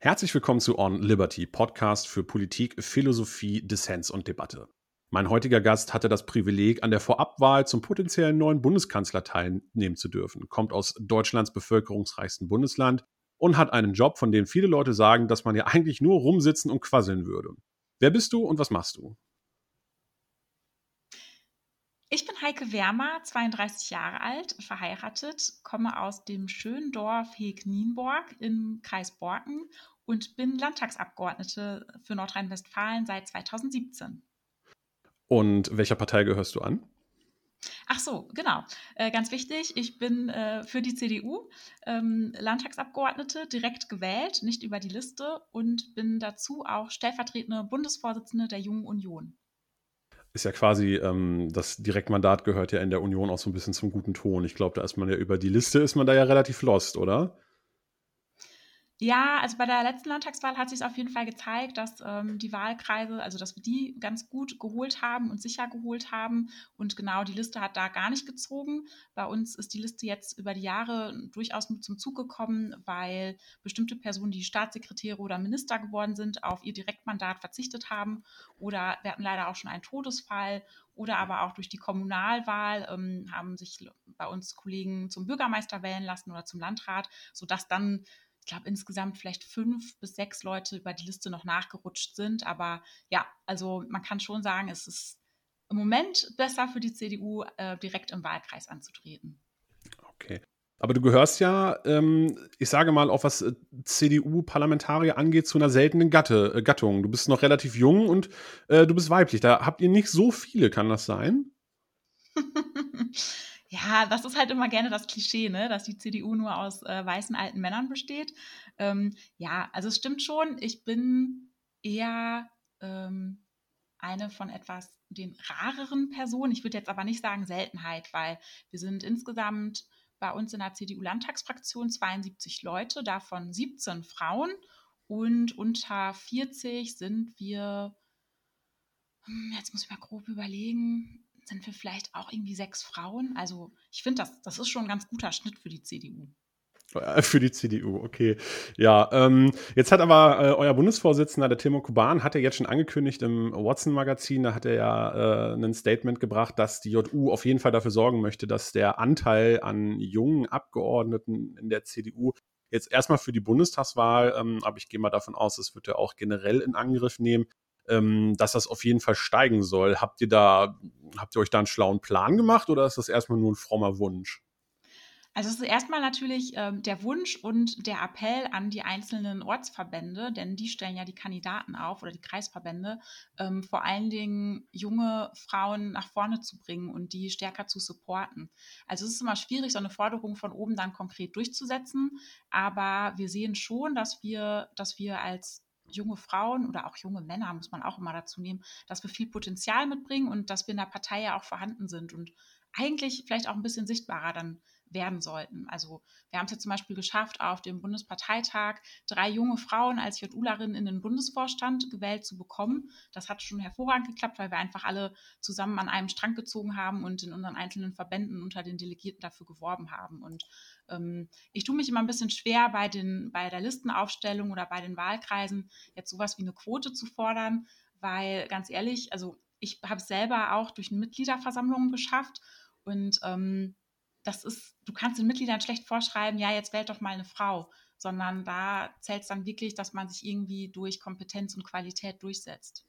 Herzlich willkommen zu On Liberty, Podcast für Politik, Philosophie, Dissens und Debatte. Mein heutiger Gast hatte das Privileg, an der Vorabwahl zum potenziellen neuen Bundeskanzler teilnehmen zu dürfen, kommt aus Deutschlands bevölkerungsreichsten Bundesland und hat einen Job, von dem viele Leute sagen, dass man ja eigentlich nur rumsitzen und quasseln würde. Wer bist du und was machst du? Ich bin Heike Wermer, 32 Jahre alt, verheiratet, komme aus dem schönen Dorf Heg-Nienborg im Kreis Borken und bin Landtagsabgeordnete für Nordrhein-Westfalen seit 2017. Und welcher Partei gehörst du an? Ach so, genau. Äh, ganz wichtig, ich bin äh, für die CDU ähm, Landtagsabgeordnete, direkt gewählt, nicht über die Liste und bin dazu auch stellvertretende Bundesvorsitzende der Jungen Union ist ja quasi, ähm, das Direktmandat gehört ja in der Union auch so ein bisschen zum guten Ton. Ich glaube, da ist man ja über die Liste, ist man da ja relativ lost, oder? Ja, also bei der letzten Landtagswahl hat sich auf jeden Fall gezeigt, dass ähm, die Wahlkreise, also dass wir die ganz gut geholt haben und sicher geholt haben. Und genau die Liste hat da gar nicht gezogen. Bei uns ist die Liste jetzt über die Jahre durchaus zum Zug gekommen, weil bestimmte Personen, die Staatssekretäre oder Minister geworden sind, auf ihr Direktmandat verzichtet haben. Oder wir hatten leider auch schon einen Todesfall. Oder aber auch durch die Kommunalwahl ähm, haben sich bei uns Kollegen zum Bürgermeister wählen lassen oder zum Landrat, sodass dann glaube, insgesamt vielleicht fünf bis sechs Leute über die Liste noch nachgerutscht sind. Aber ja, also man kann schon sagen, es ist im Moment besser für die CDU, äh, direkt im Wahlkreis anzutreten. Okay. Aber du gehörst ja, ähm, ich sage mal, auch was äh, CDU-Parlamentarier angeht, zu einer seltenen Gatte, äh, Gattung. Du bist noch relativ jung und äh, du bist weiblich. Da habt ihr nicht so viele, kann das sein? Ja, das ist halt immer gerne das Klischee, ne? dass die CDU nur aus äh, weißen alten Männern besteht. Ähm, ja, also es stimmt schon, ich bin eher ähm, eine von etwas den rareren Personen. Ich würde jetzt aber nicht sagen Seltenheit, weil wir sind insgesamt bei uns in der CDU-Landtagsfraktion 72 Leute, davon 17 Frauen und unter 40 sind wir, hm, jetzt muss ich mal grob überlegen, sind wir vielleicht auch irgendwie sechs Frauen. Also ich finde, das, das ist schon ein ganz guter Schnitt für die CDU. Für die CDU, okay. Ja, ähm, jetzt hat aber äh, euer Bundesvorsitzender, der Timo Kuban, hat er jetzt schon angekündigt im Watson-Magazin, da hat er ja äh, ein Statement gebracht, dass die JU auf jeden Fall dafür sorgen möchte, dass der Anteil an jungen Abgeordneten in der CDU jetzt erstmal für die Bundestagswahl, ähm, aber ich gehe mal davon aus, das wird er auch generell in Angriff nehmen, ähm, dass das auf jeden Fall steigen soll. Habt ihr da, habt ihr euch da einen schlauen Plan gemacht oder ist das erstmal nur ein frommer Wunsch? Also es ist erstmal natürlich ähm, der Wunsch und der Appell an die einzelnen Ortsverbände, denn die stellen ja die Kandidaten auf oder die Kreisverbände, ähm, vor allen Dingen junge Frauen nach vorne zu bringen und die stärker zu supporten. Also es ist immer schwierig, so eine Forderung von oben dann konkret durchzusetzen, aber wir sehen schon, dass wir, dass wir als junge Frauen oder auch junge Männer, muss man auch immer dazu nehmen, dass wir viel Potenzial mitbringen und dass wir in der Partei ja auch vorhanden sind und eigentlich vielleicht auch ein bisschen sichtbarer dann werden sollten. Also wir haben es ja zum Beispiel geschafft, auf dem Bundesparteitag drei junge Frauen als JUlerin in den Bundesvorstand gewählt zu bekommen. Das hat schon hervorragend geklappt, weil wir einfach alle zusammen an einem Strang gezogen haben und in unseren einzelnen Verbänden unter den Delegierten dafür geworben haben. Und ähm, ich tue mich immer ein bisschen schwer bei, den, bei der Listenaufstellung oder bei den Wahlkreisen jetzt sowas wie eine Quote zu fordern, weil ganz ehrlich, also ich habe es selber auch durch eine Mitgliederversammlung geschafft und ähm, das ist, du kannst den Mitgliedern schlecht vorschreiben, ja, jetzt wählt doch mal eine Frau, sondern da zählt es dann wirklich, dass man sich irgendwie durch Kompetenz und Qualität durchsetzt.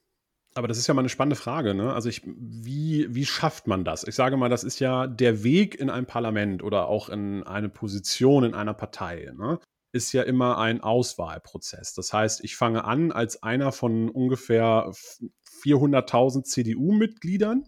Aber das ist ja mal eine spannende Frage, ne? Also ich, wie, wie schafft man das? Ich sage mal, das ist ja der Weg in ein Parlament oder auch in eine Position in einer Partei, ne? Ist ja immer ein Auswahlprozess. Das heißt, ich fange an als einer von ungefähr 400.000 CDU-Mitgliedern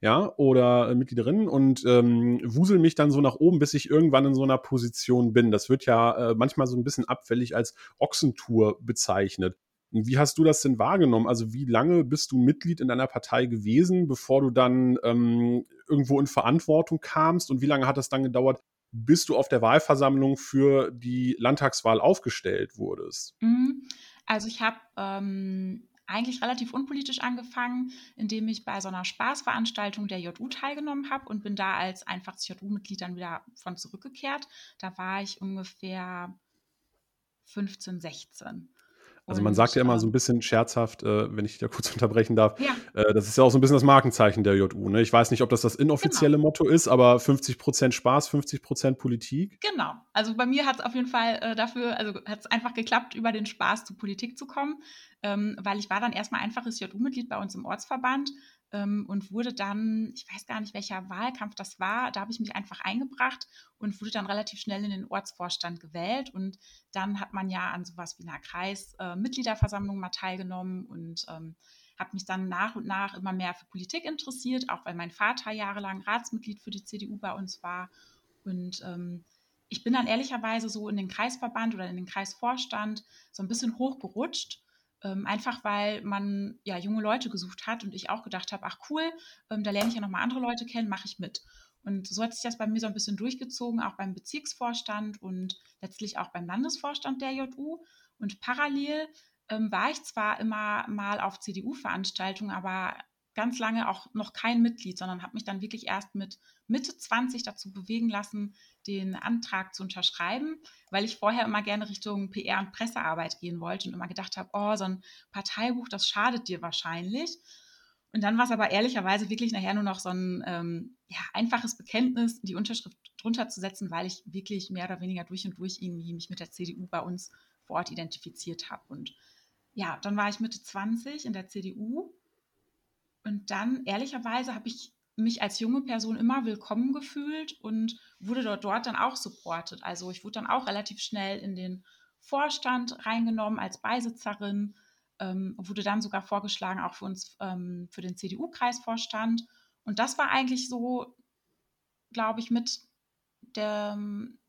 ja, oder äh, Mitgliederinnen und ähm, wusel mich dann so nach oben, bis ich irgendwann in so einer Position bin. Das wird ja äh, manchmal so ein bisschen abfällig als Ochsentour bezeichnet. Wie hast du das denn wahrgenommen? Also wie lange bist du Mitglied in deiner Partei gewesen, bevor du dann ähm, irgendwo in Verantwortung kamst? Und wie lange hat das dann gedauert, bis du auf der Wahlversammlung für die Landtagswahl aufgestellt wurdest? Mhm. Also ich habe ähm, eigentlich relativ unpolitisch angefangen, indem ich bei so einer Spaßveranstaltung der JU teilgenommen habe und bin da als einfaches JU-Mitglied dann wieder von zurückgekehrt. Da war ich ungefähr 15, 16. Also man sagt ja immer so ein bisschen scherzhaft, äh, wenn ich da kurz unterbrechen darf, ja. äh, das ist ja auch so ein bisschen das Markenzeichen der JU. Ne? Ich weiß nicht, ob das das inoffizielle genau. Motto ist, aber 50 Prozent Spaß, 50 Prozent Politik. Genau. Also bei mir hat es auf jeden Fall äh, dafür, also hat es einfach geklappt, über den Spaß zur Politik zu kommen, ähm, weil ich war dann erstmal einfaches JU-Mitglied bei uns im Ortsverband ähm, und wurde dann, ich weiß gar nicht, welcher Wahlkampf das war, da habe ich mich einfach eingebracht und wurde dann relativ schnell in den Ortsvorstand gewählt. Und dann hat man ja an sowas wie einer Kreismitgliederversammlung äh, mal teilgenommen und ähm, habe mich dann nach und nach immer mehr für Politik interessiert, auch weil mein Vater jahrelang Ratsmitglied für die CDU bei uns war. Und ähm, ich bin dann ehrlicherweise so in den Kreisverband oder in den Kreisvorstand so ein bisschen hochgerutscht ähm, einfach weil man ja junge Leute gesucht hat und ich auch gedacht habe, ach cool, ähm, da lerne ich ja nochmal andere Leute kennen, mache ich mit. Und so hat sich das bei mir so ein bisschen durchgezogen, auch beim Bezirksvorstand und letztlich auch beim Landesvorstand der JU. Und parallel ähm, war ich zwar immer mal auf CDU-Veranstaltungen, aber ganz lange auch noch kein Mitglied, sondern habe mich dann wirklich erst mit Mitte 20 dazu bewegen lassen, den Antrag zu unterschreiben, weil ich vorher immer gerne Richtung PR und Pressearbeit gehen wollte und immer gedacht habe, oh, so ein Parteibuch, das schadet dir wahrscheinlich. Und dann war es aber ehrlicherweise wirklich nachher nur noch so ein ähm, ja, einfaches Bekenntnis, die Unterschrift drunter zu setzen, weil ich wirklich mehr oder weniger durch und durch irgendwie mich mit der CDU bei uns vor Ort identifiziert habe. Und ja, dann war ich Mitte 20 in der CDU und dann, ehrlicherweise, habe ich mich als junge Person immer willkommen gefühlt und wurde dort, dort dann auch supportet. Also ich wurde dann auch relativ schnell in den Vorstand reingenommen als Beisitzerin, ähm, wurde dann sogar vorgeschlagen, auch für uns, ähm, für den CDU-Kreisvorstand. Und das war eigentlich so, glaube ich, mit der,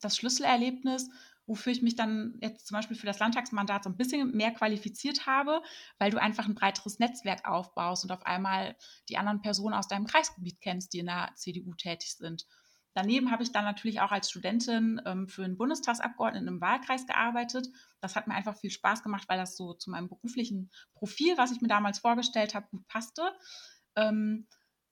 das Schlüsselerlebnis, wofür ich mich dann jetzt zum Beispiel für das Landtagsmandat so ein bisschen mehr qualifiziert habe, weil du einfach ein breiteres Netzwerk aufbaust und auf einmal die anderen Personen aus deinem Kreisgebiet kennst, die in der CDU tätig sind. Daneben habe ich dann natürlich auch als Studentin ähm, für einen Bundestagsabgeordneten im Wahlkreis gearbeitet. Das hat mir einfach viel Spaß gemacht, weil das so zu meinem beruflichen Profil, was ich mir damals vorgestellt habe, gut passte. Ähm,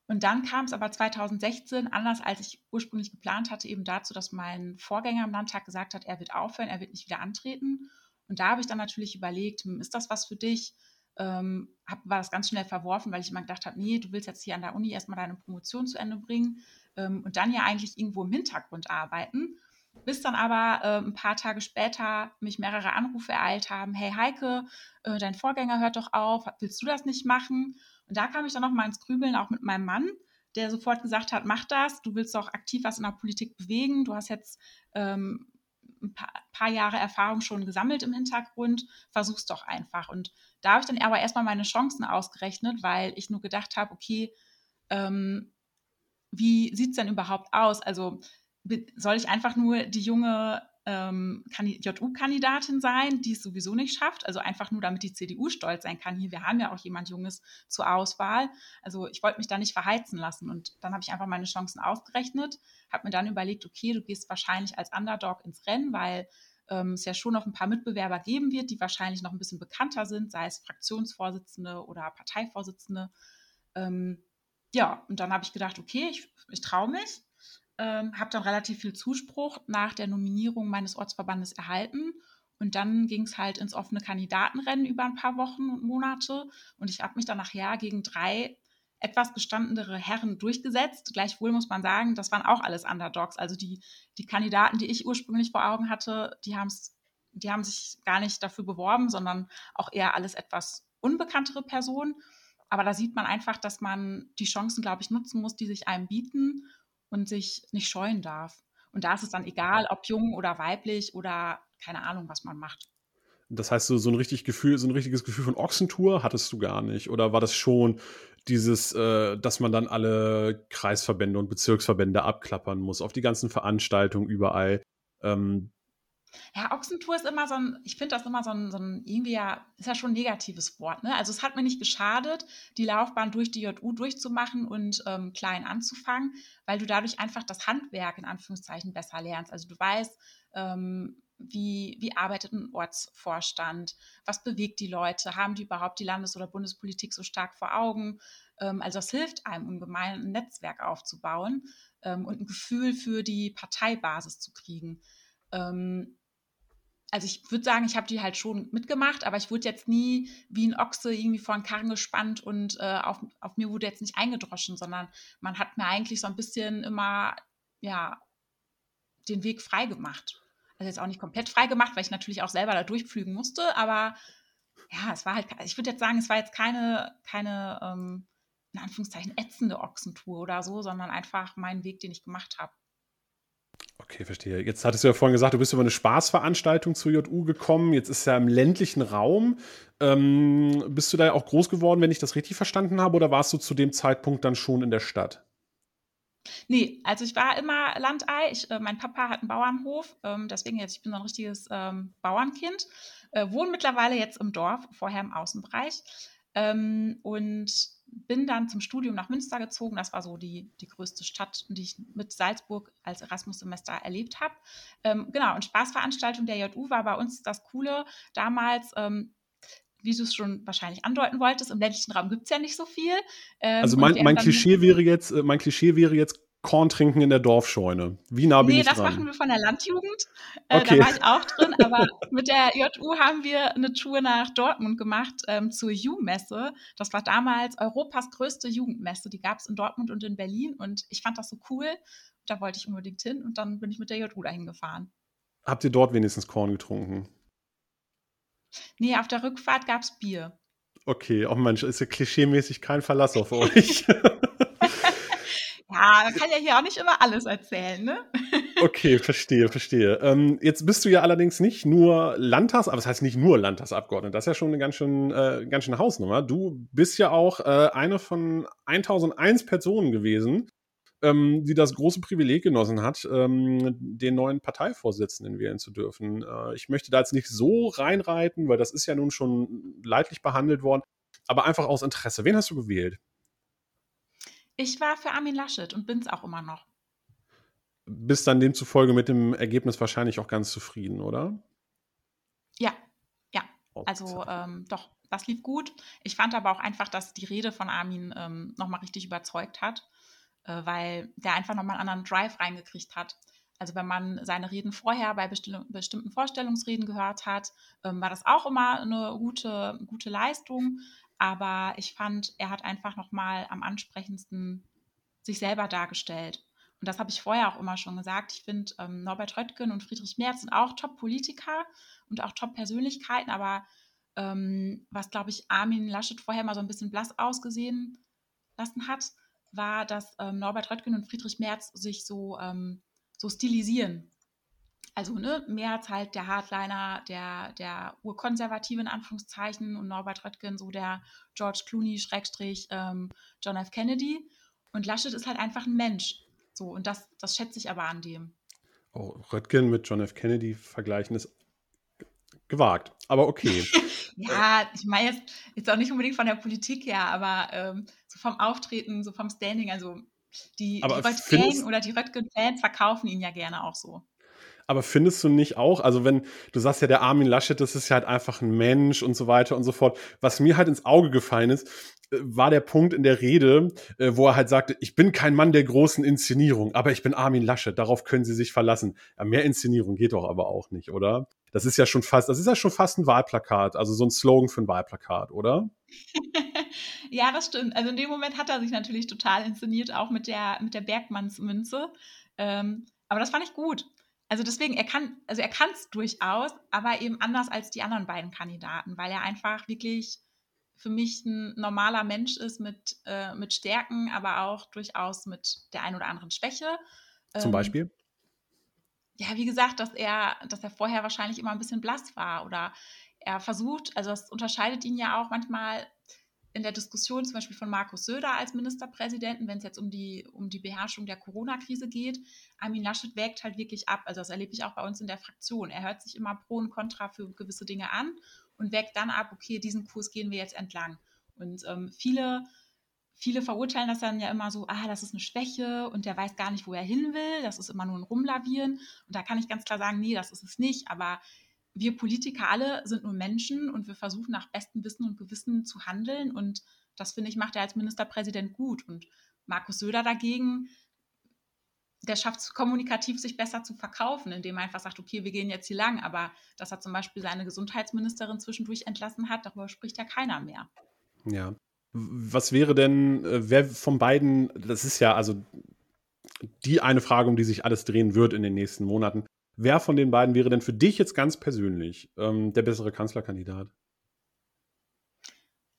und dann kam es aber 2016, anders als ich ursprünglich geplant hatte, eben dazu, dass mein Vorgänger im Landtag gesagt hat, er wird aufhören, er wird nicht wieder antreten. Und da habe ich dann natürlich überlegt, hm, ist das was für dich? Ähm, hab, war das ganz schnell verworfen, weil ich immer gedacht habe, nee, du willst jetzt hier an der Uni erstmal deine Promotion zu Ende bringen ähm, und dann ja eigentlich irgendwo im Hintergrund arbeiten. Bis dann aber äh, ein paar Tage später mich mehrere Anrufe ereilt haben, hey Heike, äh, dein Vorgänger hört doch auf, willst du das nicht machen? Und da kam ich dann noch mal ins Grübeln, auch mit meinem Mann, der sofort gesagt hat, mach das, du willst doch aktiv was in der Politik bewegen, du hast jetzt ähm, ein paar, paar, Jahre Erfahrung schon gesammelt im Hintergrund, versuch's doch einfach. Und da habe ich dann aber erstmal meine Chancen ausgerechnet, weil ich nur gedacht habe, okay, ähm, wie sieht es denn überhaupt aus? Also soll ich einfach nur die junge ähm, JU-Kandidatin sein, die es sowieso nicht schafft. Also einfach nur, damit die CDU stolz sein kann. Hier, wir haben ja auch jemand Junges zur Auswahl. Also ich wollte mich da nicht verheizen lassen. Und dann habe ich einfach meine Chancen ausgerechnet, habe mir dann überlegt, okay, du gehst wahrscheinlich als Underdog ins Rennen, weil ähm, es ja schon noch ein paar Mitbewerber geben wird, die wahrscheinlich noch ein bisschen bekannter sind, sei es Fraktionsvorsitzende oder Parteivorsitzende. Ähm, ja, und dann habe ich gedacht, okay, ich, ich traue mich ähm, habe dann relativ viel Zuspruch nach der Nominierung meines Ortsverbandes erhalten. Und dann ging es halt ins offene Kandidatenrennen über ein paar Wochen und Monate. Und ich habe mich dann nachher gegen drei etwas gestandenere Herren durchgesetzt. Gleichwohl muss man sagen, das waren auch alles Underdogs. Also die, die Kandidaten, die ich ursprünglich vor Augen hatte, die, die haben sich gar nicht dafür beworben, sondern auch eher alles etwas unbekanntere Personen. Aber da sieht man einfach, dass man die Chancen, glaube ich, nutzen muss, die sich einem bieten und sich nicht scheuen darf. Und da ist es dann egal, ob jung oder weiblich oder keine Ahnung, was man macht. Das heißt, so, so, ein richtig Gefühl, so ein richtiges Gefühl von Ochsentour hattest du gar nicht? Oder war das schon dieses, äh, dass man dann alle Kreisverbände und Bezirksverbände abklappern muss, auf die ganzen Veranstaltungen überall? Ähm, ja, Ochsentour ist immer so ein, ich finde das immer so ein, so ein, irgendwie ja, ist ja schon ein negatives Wort. Ne? Also es hat mir nicht geschadet, die Laufbahn durch die JU durchzumachen und ähm, klein anzufangen, weil du dadurch einfach das Handwerk in Anführungszeichen besser lernst. Also du weißt, ähm, wie, wie arbeitet ein Ortsvorstand, was bewegt die Leute, haben die überhaupt die Landes- oder Bundespolitik so stark vor Augen. Ähm, also das hilft einem ungemein, ein Netzwerk aufzubauen ähm, und ein Gefühl für die Parteibasis zu kriegen. Ähm, also ich würde sagen, ich habe die halt schon mitgemacht, aber ich wurde jetzt nie wie ein Ochse irgendwie vor einen Karren gespannt und äh, auf, auf mir wurde jetzt nicht eingedroschen, sondern man hat mir eigentlich so ein bisschen immer, ja, den Weg frei gemacht. Also jetzt auch nicht komplett frei gemacht, weil ich natürlich auch selber da durchpflügen musste, aber ja, es war halt, ich würde jetzt sagen, es war jetzt keine, keine, ähm, in Anführungszeichen, ätzende Ochsentour oder so, sondern einfach mein Weg, den ich gemacht habe. Okay, verstehe. Jetzt hattest du ja vorhin gesagt, du bist über eine Spaßveranstaltung zur JU gekommen. Jetzt ist ja im ländlichen Raum. Ähm, bist du da auch groß geworden, wenn ich das richtig verstanden habe, oder warst du zu dem Zeitpunkt dann schon in der Stadt? Nee, also ich war immer Landei. Ich, äh, mein Papa hat einen Bauernhof, ähm, deswegen jetzt, ich bin so ein richtiges ähm, Bauernkind. Äh, wohne mittlerweile jetzt im Dorf, vorher im Außenbereich. Ähm, und bin dann zum Studium nach Münster gezogen. Das war so die, die größte Stadt, die ich mit Salzburg als Erasmus-Semester erlebt habe. Ähm, genau, und Spaßveranstaltung der JU war bei uns das Coole. Damals, ähm, wie du es schon wahrscheinlich andeuten wolltest, im ländlichen Raum gibt es ja nicht so viel. Ähm, also mein, mein Klischee wäre jetzt, äh, mein Klischee wäre jetzt Korn trinken in der Dorfscheune. Wie nah bin nee, ich dran? Das machen wir von der Landjugend. Äh, okay. Da war ich auch drin, aber mit der JU haben wir eine Tour nach Dortmund gemacht ähm, zur Ju-Messe. Das war damals Europas größte Jugendmesse. Die gab es in Dortmund und in Berlin und ich fand das so cool. Da wollte ich unbedingt hin und dann bin ich mit der JU dahin gefahren. Habt ihr dort wenigstens Korn getrunken? Nee, auf der Rückfahrt gab es Bier. Okay, oh Mensch, ist ja klischeemäßig kein Verlass auf euch. Man kann ja hier auch nicht immer alles erzählen, ne? Okay, verstehe, verstehe. Ähm, jetzt bist du ja allerdings nicht nur Landtags, aber das heißt nicht nur Landtagsabgeordneter, das ist ja schon eine ganz schön, äh, ganz schöne Hausnummer. Du bist ja auch äh, eine von 1001 Personen gewesen, ähm, die das große Privileg genossen hat, ähm, den neuen Parteivorsitzenden wählen zu dürfen. Äh, ich möchte da jetzt nicht so reinreiten, weil das ist ja nun schon leidlich behandelt worden, aber einfach aus Interesse. Wen hast du gewählt? Ich war für Armin Laschet und bin es auch immer noch. Bist dann demzufolge mit dem Ergebnis wahrscheinlich auch ganz zufrieden, oder? Ja, ja. Also ähm, doch, das lief gut. Ich fand aber auch einfach, dass die Rede von Armin ähm, nochmal richtig überzeugt hat, äh, weil der einfach nochmal einen anderen Drive reingekriegt hat. Also wenn man seine Reden vorher bei bestimmten Vorstellungsreden gehört hat, ähm, war das auch immer eine gute, gute Leistung. Aber ich fand, er hat einfach nochmal am ansprechendsten sich selber dargestellt. Und das habe ich vorher auch immer schon gesagt. Ich finde, ähm, Norbert Röttgen und Friedrich Merz sind auch Top-Politiker und auch Top-Persönlichkeiten. Aber ähm, was, glaube ich, Armin Laschet vorher mal so ein bisschen blass ausgesehen lassen hat, war, dass ähm, Norbert Röttgen und Friedrich Merz sich so, ähm, so stilisieren also ne, Merz halt der Hardliner, der, der Urkonservative in Anführungszeichen und Norbert Röttgen so der George Clooney, Schrägstrich, ähm, John F. Kennedy. Und Laschet ist halt einfach ein Mensch. So, und das, das schätze ich aber an dem. Oh, Röttgen mit John F. Kennedy vergleichen ist gewagt, aber okay. ja, ich meine jetzt, jetzt auch nicht unbedingt von der Politik her, aber ähm, so vom Auftreten, so vom Standing, also die, die Röttgen oder die Röttgen-Fans verkaufen ihn ja gerne auch so. Aber findest du nicht auch, also wenn du sagst ja, der Armin Laschet, das ist ja halt einfach ein Mensch und so weiter und so fort. Was mir halt ins Auge gefallen ist, äh, war der Punkt in der Rede, äh, wo er halt sagte, ich bin kein Mann der großen Inszenierung, aber ich bin Armin Laschet, darauf können Sie sich verlassen. Ja, mehr Inszenierung geht doch aber auch nicht, oder? Das ist ja schon fast, das ist ja schon fast ein Wahlplakat, also so ein Slogan für ein Wahlplakat, oder? ja, das stimmt. Also in dem Moment hat er sich natürlich total inszeniert, auch mit der, mit der Bergmannsmünze. Ähm, aber das fand ich gut also deswegen, er kann, also er kann es durchaus, aber eben anders als die anderen beiden Kandidaten, weil er einfach wirklich für mich ein normaler Mensch ist mit, äh, mit Stärken, aber auch durchaus mit der einen oder anderen Schwäche. Zum ähm, Beispiel? Ja, wie gesagt, dass er, dass er vorher wahrscheinlich immer ein bisschen blass war oder er versucht, also das unterscheidet ihn ja auch manchmal in der Diskussion zum Beispiel von Markus Söder als Ministerpräsidenten, wenn es jetzt um die, um die Beherrschung der Corona-Krise geht, Armin Laschet wägt halt wirklich ab. Also das erlebe ich auch bei uns in der Fraktion. Er hört sich immer Pro und Contra für gewisse Dinge an und wägt dann ab, okay, diesen Kurs gehen wir jetzt entlang. Und ähm, viele, viele verurteilen das dann ja immer so, ah, das ist eine Schwäche und der weiß gar nicht, wo er hin will, das ist immer nur ein Rumlavieren. Und da kann ich ganz klar sagen, nee, das ist es nicht. Aber wir Politiker alle sind nur Menschen und wir versuchen nach bestem Wissen und Gewissen zu handeln. Und das, finde ich, macht er als Ministerpräsident gut. Und Markus Söder dagegen, der schafft es kommunikativ, sich besser zu verkaufen, indem er einfach sagt, okay, wir gehen jetzt hier lang, aber dass er zum Beispiel seine Gesundheitsministerin zwischendurch entlassen hat, darüber spricht ja keiner mehr. Ja. Was wäre denn, äh, wer von beiden, das ist ja also die eine Frage, um die sich alles drehen wird in den nächsten Monaten. Wer von den beiden wäre denn für dich jetzt ganz persönlich ähm, der bessere Kanzlerkandidat?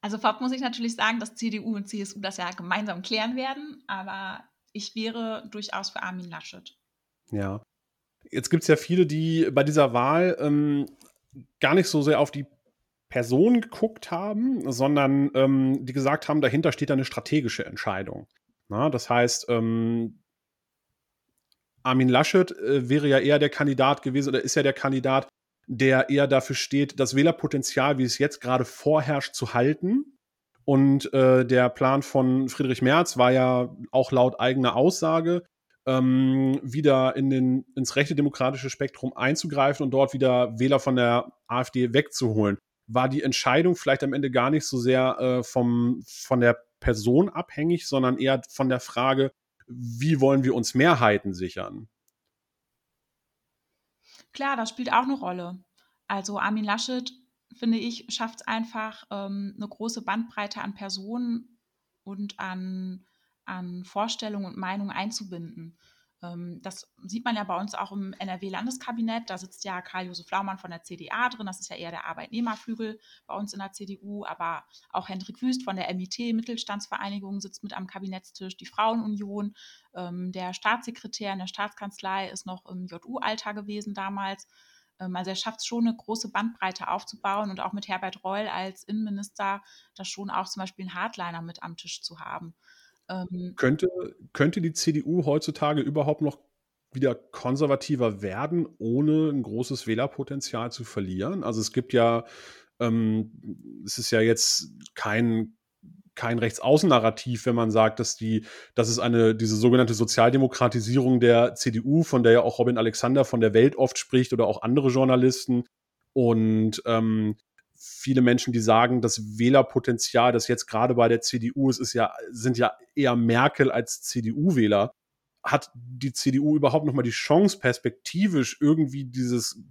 Also vorab muss ich natürlich sagen, dass CDU und CSU das ja gemeinsam klären werden, aber ich wäre durchaus für Armin Laschet. Ja. Jetzt gibt es ja viele, die bei dieser Wahl ähm, gar nicht so sehr auf die Person geguckt haben, sondern ähm, die gesagt haben, dahinter steht eine strategische Entscheidung. Na, das heißt, ähm, Armin Laschet äh, wäre ja eher der Kandidat gewesen oder ist ja der Kandidat, der eher dafür steht, das Wählerpotenzial, wie es jetzt gerade vorherrscht, zu halten. Und äh, der Plan von Friedrich Merz war ja auch laut eigener Aussage, ähm, wieder in den, ins rechte demokratische Spektrum einzugreifen und dort wieder Wähler von der AfD wegzuholen. War die Entscheidung vielleicht am Ende gar nicht so sehr äh, vom, von der Person abhängig, sondern eher von der Frage, wie wollen wir uns Mehrheiten sichern? Klar, das spielt auch eine Rolle. Also Armin Laschet, finde ich, schafft es einfach, ähm, eine große Bandbreite an Personen und an, an Vorstellungen und Meinungen einzubinden. Ähm, das sieht man ja bei uns auch im NRW-Landeskabinett. Da sitzt ja Karl-Josef Laumann von der CDA drin. Das ist ja eher der Arbeitnehmerflügel bei uns in der CDU. Aber auch Hendrik Wüst von der MIT, Mittelstandsvereinigung, sitzt mit am Kabinettstisch. Die Frauenunion, ähm, der Staatssekretär in der Staatskanzlei ist noch im JU-Alter gewesen damals. Ähm, also er schafft es schon, eine große Bandbreite aufzubauen und auch mit Herbert Reul als Innenminister das schon auch zum Beispiel einen Hardliner mit am Tisch zu haben. Ähm, könnte, könnte die CDU heutzutage überhaupt noch wieder konservativer werden, ohne ein großes Wählerpotenzial zu verlieren? Also es gibt ja, ähm, es ist ja jetzt kein kein Rechtsaußennarrativ, wenn man sagt, dass die, dass es eine, diese sogenannte Sozialdemokratisierung der CDU, von der ja auch Robin Alexander von der Welt oft spricht oder auch andere Journalisten. Und ähm, viele Menschen, die sagen, das Wählerpotenzial, das jetzt gerade bei der CDU ist, ist ja, sind ja eher Merkel als CDU-Wähler. Hat die CDU überhaupt noch mal die Chance, perspektivisch irgendwie dieses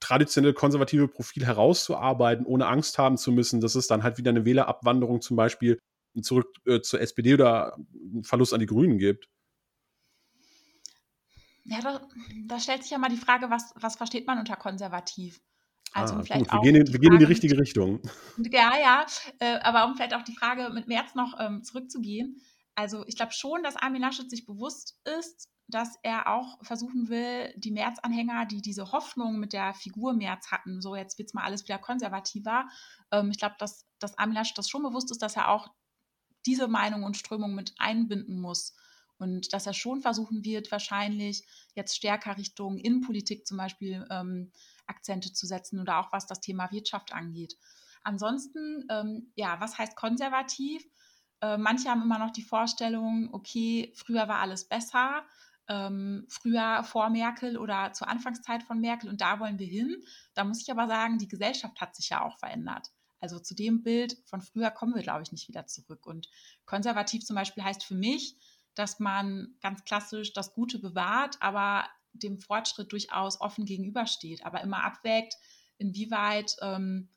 traditionell konservative Profil herauszuarbeiten, ohne Angst haben zu müssen, dass es dann halt wieder eine Wählerabwanderung zum Beispiel zurück äh, zur SPD oder einen Verlust an die Grünen gibt? Ja, da, da, stellt sich ja mal die Frage, was, was versteht man unter konservativ? Also ah, vielleicht gut, wir, gehen in, wir gehen in die richtige Richtung. Ja, ja, äh, aber um vielleicht auch die Frage mit März noch ähm, zurückzugehen. Also ich glaube schon, dass Armin Laschet sich bewusst ist, dass er auch versuchen will, die März-Anhänger, die diese Hoffnung mit der Figur März hatten, so jetzt wird es mal alles wieder konservativer. Ähm, ich glaube, dass, dass Armin Laschet das schon bewusst ist, dass er auch diese Meinung und Strömung mit einbinden muss. Und dass er schon versuchen wird, wahrscheinlich jetzt stärker Richtung Innenpolitik zum Beispiel ähm, Akzente zu setzen oder auch was das Thema Wirtschaft angeht. Ansonsten, ähm, ja, was heißt konservativ? Äh, manche haben immer noch die Vorstellung, okay, früher war alles besser, ähm, früher vor Merkel oder zur Anfangszeit von Merkel und da wollen wir hin. Da muss ich aber sagen, die Gesellschaft hat sich ja auch verändert. Also zu dem Bild von früher kommen wir, glaube ich, nicht wieder zurück. Und konservativ zum Beispiel heißt für mich, dass man ganz klassisch das Gute bewahrt, aber dem Fortschritt durchaus offen gegenübersteht, aber immer abwägt, inwieweit ähm,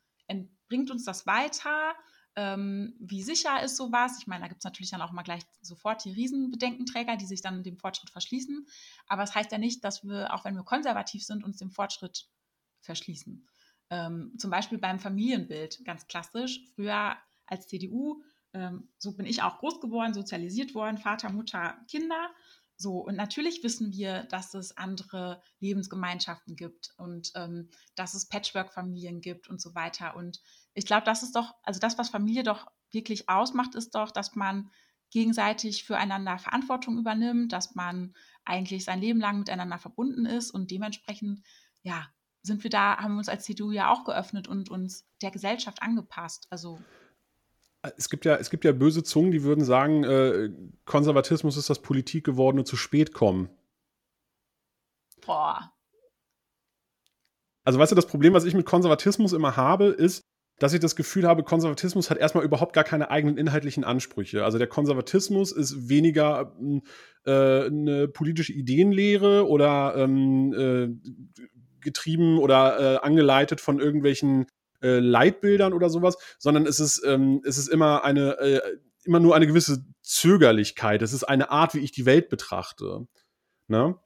bringt uns das weiter, ähm, wie sicher ist sowas. Ich meine, da gibt es natürlich dann auch immer gleich sofort die Riesenbedenkenträger, die sich dann dem Fortschritt verschließen. Aber es das heißt ja nicht, dass wir, auch wenn wir konservativ sind, uns dem Fortschritt verschließen. Ähm, zum Beispiel beim Familienbild, ganz klassisch. Früher als CDU, ähm, so bin ich auch groß geworden, sozialisiert worden, Vater, Mutter, Kinder. So, und natürlich wissen wir, dass es andere Lebensgemeinschaften gibt und ähm, dass es Patchwork-Familien gibt und so weiter. Und ich glaube, das ist doch, also das, was Familie doch wirklich ausmacht, ist doch, dass man gegenseitig füreinander Verantwortung übernimmt, dass man eigentlich sein Leben lang miteinander verbunden ist und dementsprechend, ja, sind wir da, haben wir uns als CDU ja auch geöffnet und uns der Gesellschaft angepasst. Also es gibt ja, es gibt ja böse Zungen, die würden sagen, äh, Konservatismus ist das Politik geworden und zu spät kommen. Boah. Also, weißt du, das Problem, was ich mit Konservatismus immer habe, ist, dass ich das Gefühl habe, Konservatismus hat erstmal überhaupt gar keine eigenen inhaltlichen Ansprüche. Also der Konservatismus ist weniger äh, eine politische Ideenlehre oder ähm, äh, getrieben oder äh, angeleitet von irgendwelchen äh, Leitbildern oder sowas, sondern es ist, ähm, es ist immer eine, äh, immer nur eine gewisse Zögerlichkeit. Es ist eine Art, wie ich die Welt betrachte. Ne?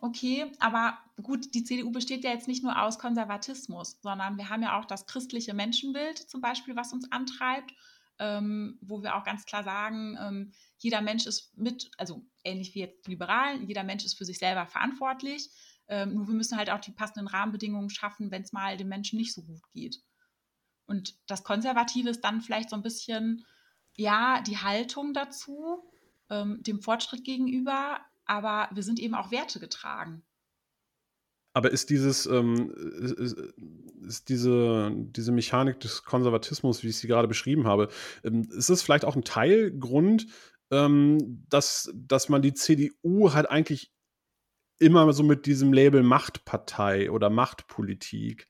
Okay, aber gut, die CDU besteht ja jetzt nicht nur aus Konservatismus, sondern wir haben ja auch das christliche Menschenbild zum Beispiel, was uns antreibt, ähm, wo wir auch ganz klar sagen, ähm, jeder Mensch ist mit, also ähnlich wie jetzt Liberalen, jeder Mensch ist für sich selber verantwortlich. Ähm, nur wir müssen halt auch die passenden Rahmenbedingungen schaffen, wenn es mal dem Menschen nicht so gut geht. Und das Konservative ist dann vielleicht so ein bisschen, ja, die Haltung dazu, ähm, dem Fortschritt gegenüber, aber wir sind eben auch Werte getragen. Aber ist dieses, ähm, ist, ist, diese, diese Mechanik des Konservatismus, wie ich sie gerade beschrieben habe, ähm, ist das vielleicht auch ein Teilgrund, ähm, dass, dass man die CDU halt eigentlich immer so mit diesem Label Machtpartei oder Machtpolitik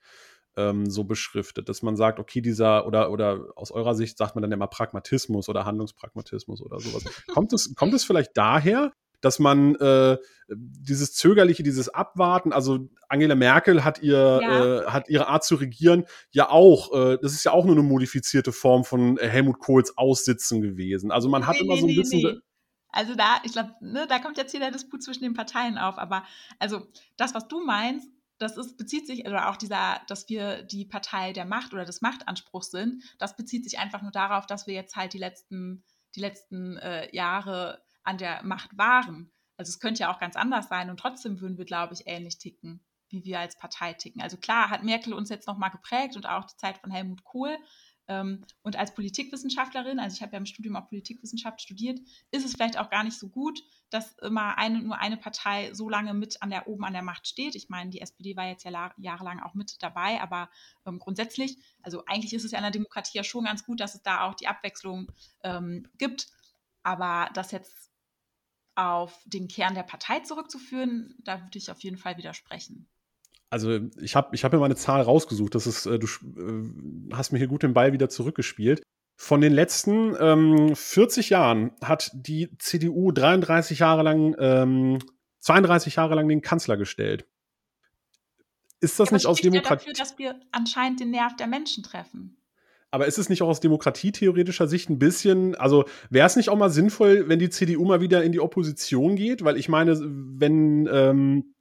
ähm, so beschriftet, dass man sagt, okay, dieser oder oder aus eurer Sicht sagt man dann immer Pragmatismus oder Handlungspragmatismus oder sowas. kommt es kommt es vielleicht daher, dass man äh, dieses Zögerliche, dieses Abwarten, also Angela Merkel hat ihr, ja. äh, hat ihre Art zu regieren ja auch, äh, das ist ja auch nur eine modifizierte Form von Helmut Kohls Aussitzen gewesen. Also man hat nee, immer so ein nee, bisschen. Nee. Also da, ich glaube, ne, da kommt jetzt hier der Disput zwischen den Parteien auf, aber also das, was du meinst, das ist, bezieht sich, oder auch dieser, dass wir die Partei der Macht oder des Machtanspruchs sind, das bezieht sich einfach nur darauf, dass wir jetzt halt die letzten, die letzten äh, Jahre an der Macht waren. Also es könnte ja auch ganz anders sein und trotzdem würden wir, glaube ich, ähnlich ticken, wie wir als Partei ticken. Also klar hat Merkel uns jetzt nochmal geprägt und auch die Zeit von Helmut Kohl. Ähm, und als Politikwissenschaftlerin, also ich habe ja im Studium auch Politikwissenschaft studiert, ist es vielleicht auch gar nicht so gut, dass immer eine, nur eine Partei so lange mit an der oben an der Macht steht. Ich meine, die SPD war jetzt ja jahrelang auch mit dabei, aber ähm, grundsätzlich, also eigentlich ist es ja in der Demokratie ja schon ganz gut, dass es da auch die Abwechslung ähm, gibt. Aber das jetzt auf den Kern der Partei zurückzuführen, da würde ich auf jeden Fall widersprechen. Also ich habe ich hab mir mal eine Zahl rausgesucht. Das ist, äh, du äh, hast mir hier gut den Ball wieder zurückgespielt. Von den letzten ähm, 40 Jahren hat die CDU 33 Jahre lang, ähm, 32 Jahre lang den Kanzler gestellt. Ist das ja, nicht aus Demokratie? Ja dafür, dass wir anscheinend den Nerv der Menschen treffen. Aber ist es nicht auch aus demokratietheoretischer Sicht ein bisschen, also wäre es nicht auch mal sinnvoll, wenn die CDU mal wieder in die Opposition geht? Weil ich meine, wenn, ähm,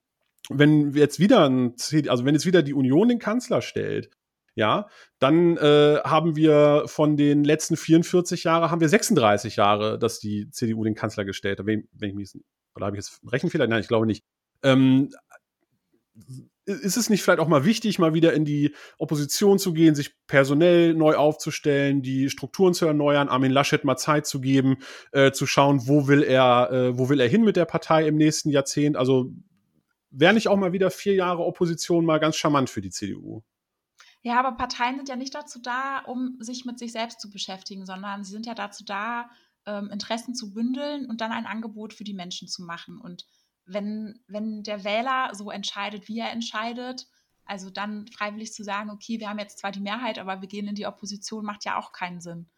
wenn jetzt wieder ein, also wenn jetzt wieder die Union den Kanzler stellt, ja, dann äh, haben wir von den letzten 44 Jahren, haben wir 36 Jahre, dass die CDU den Kanzler gestellt hat. Wenn, wenn ich mich, oder habe ich jetzt Rechenfehler? Nein, ich glaube nicht. Ähm, ist es nicht vielleicht auch mal wichtig, mal wieder in die Opposition zu gehen, sich personell neu aufzustellen, die Strukturen zu erneuern, Armin Laschet mal Zeit zu geben, äh, zu schauen, wo will er, äh, wo will er hin mit der Partei im nächsten Jahrzehnt? Also wäre nicht auch mal wieder vier Jahre Opposition mal ganz charmant für die CDU? Ja, aber Parteien sind ja nicht dazu da, um sich mit sich selbst zu beschäftigen, sondern sie sind ja dazu da, ähm, Interessen zu bündeln und dann ein Angebot für die Menschen zu machen. Und wenn, wenn der Wähler so entscheidet, wie er entscheidet, also dann freiwillig zu sagen, okay, wir haben jetzt zwar die Mehrheit, aber wir gehen in die Opposition, macht ja auch keinen Sinn.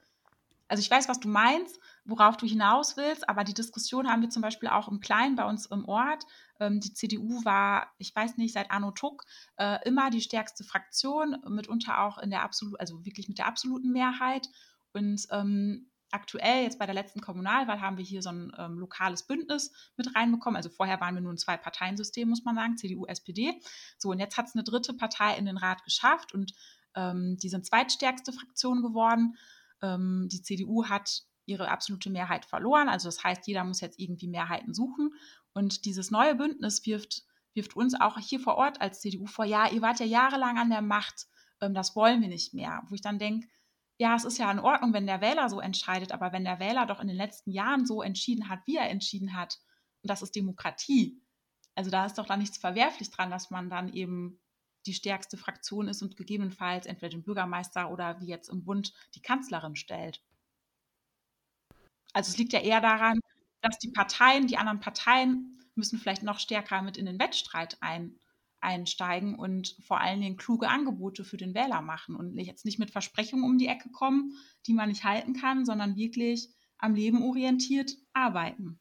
Also ich weiß, was du meinst, worauf du hinaus willst, aber die Diskussion haben wir zum Beispiel auch im Kleinen bei uns im Ort. Ähm, die CDU war, ich weiß nicht, seit Arno Tuck äh, immer die stärkste Fraktion, mitunter auch in der absoluten, also wirklich mit der absoluten Mehrheit. Und ähm, aktuell, jetzt bei der letzten Kommunalwahl, haben wir hier so ein ähm, lokales Bündnis mit reinbekommen. Also vorher waren wir nur ein Zwei-Parteien-System, muss man sagen, CDU, SPD. So, und jetzt hat es eine dritte Partei in den Rat geschafft und ähm, die sind zweitstärkste Fraktion geworden. Ähm, die CDU hat ihre absolute Mehrheit verloren. Also das heißt, jeder muss jetzt irgendwie Mehrheiten suchen. Und dieses neue Bündnis wirft, wirft uns auch hier vor Ort als CDU vor, ja, ihr wart ja jahrelang an der Macht, ähm, das wollen wir nicht mehr. Wo ich dann denke, ja, es ist ja in Ordnung, wenn der Wähler so entscheidet, aber wenn der Wähler doch in den letzten Jahren so entschieden hat, wie er entschieden hat, und das ist Demokratie, also da ist doch dann nichts verwerflich dran, dass man dann eben die stärkste Fraktion ist und gegebenenfalls entweder den Bürgermeister oder wie jetzt im Bund die Kanzlerin stellt. Also es liegt ja eher daran, dass die Parteien, die anderen Parteien müssen vielleicht noch stärker mit in den Wettstreit ein, einsteigen und vor allen Dingen kluge Angebote für den Wähler machen und jetzt nicht mit Versprechungen um die Ecke kommen, die man nicht halten kann, sondern wirklich am Leben orientiert arbeiten.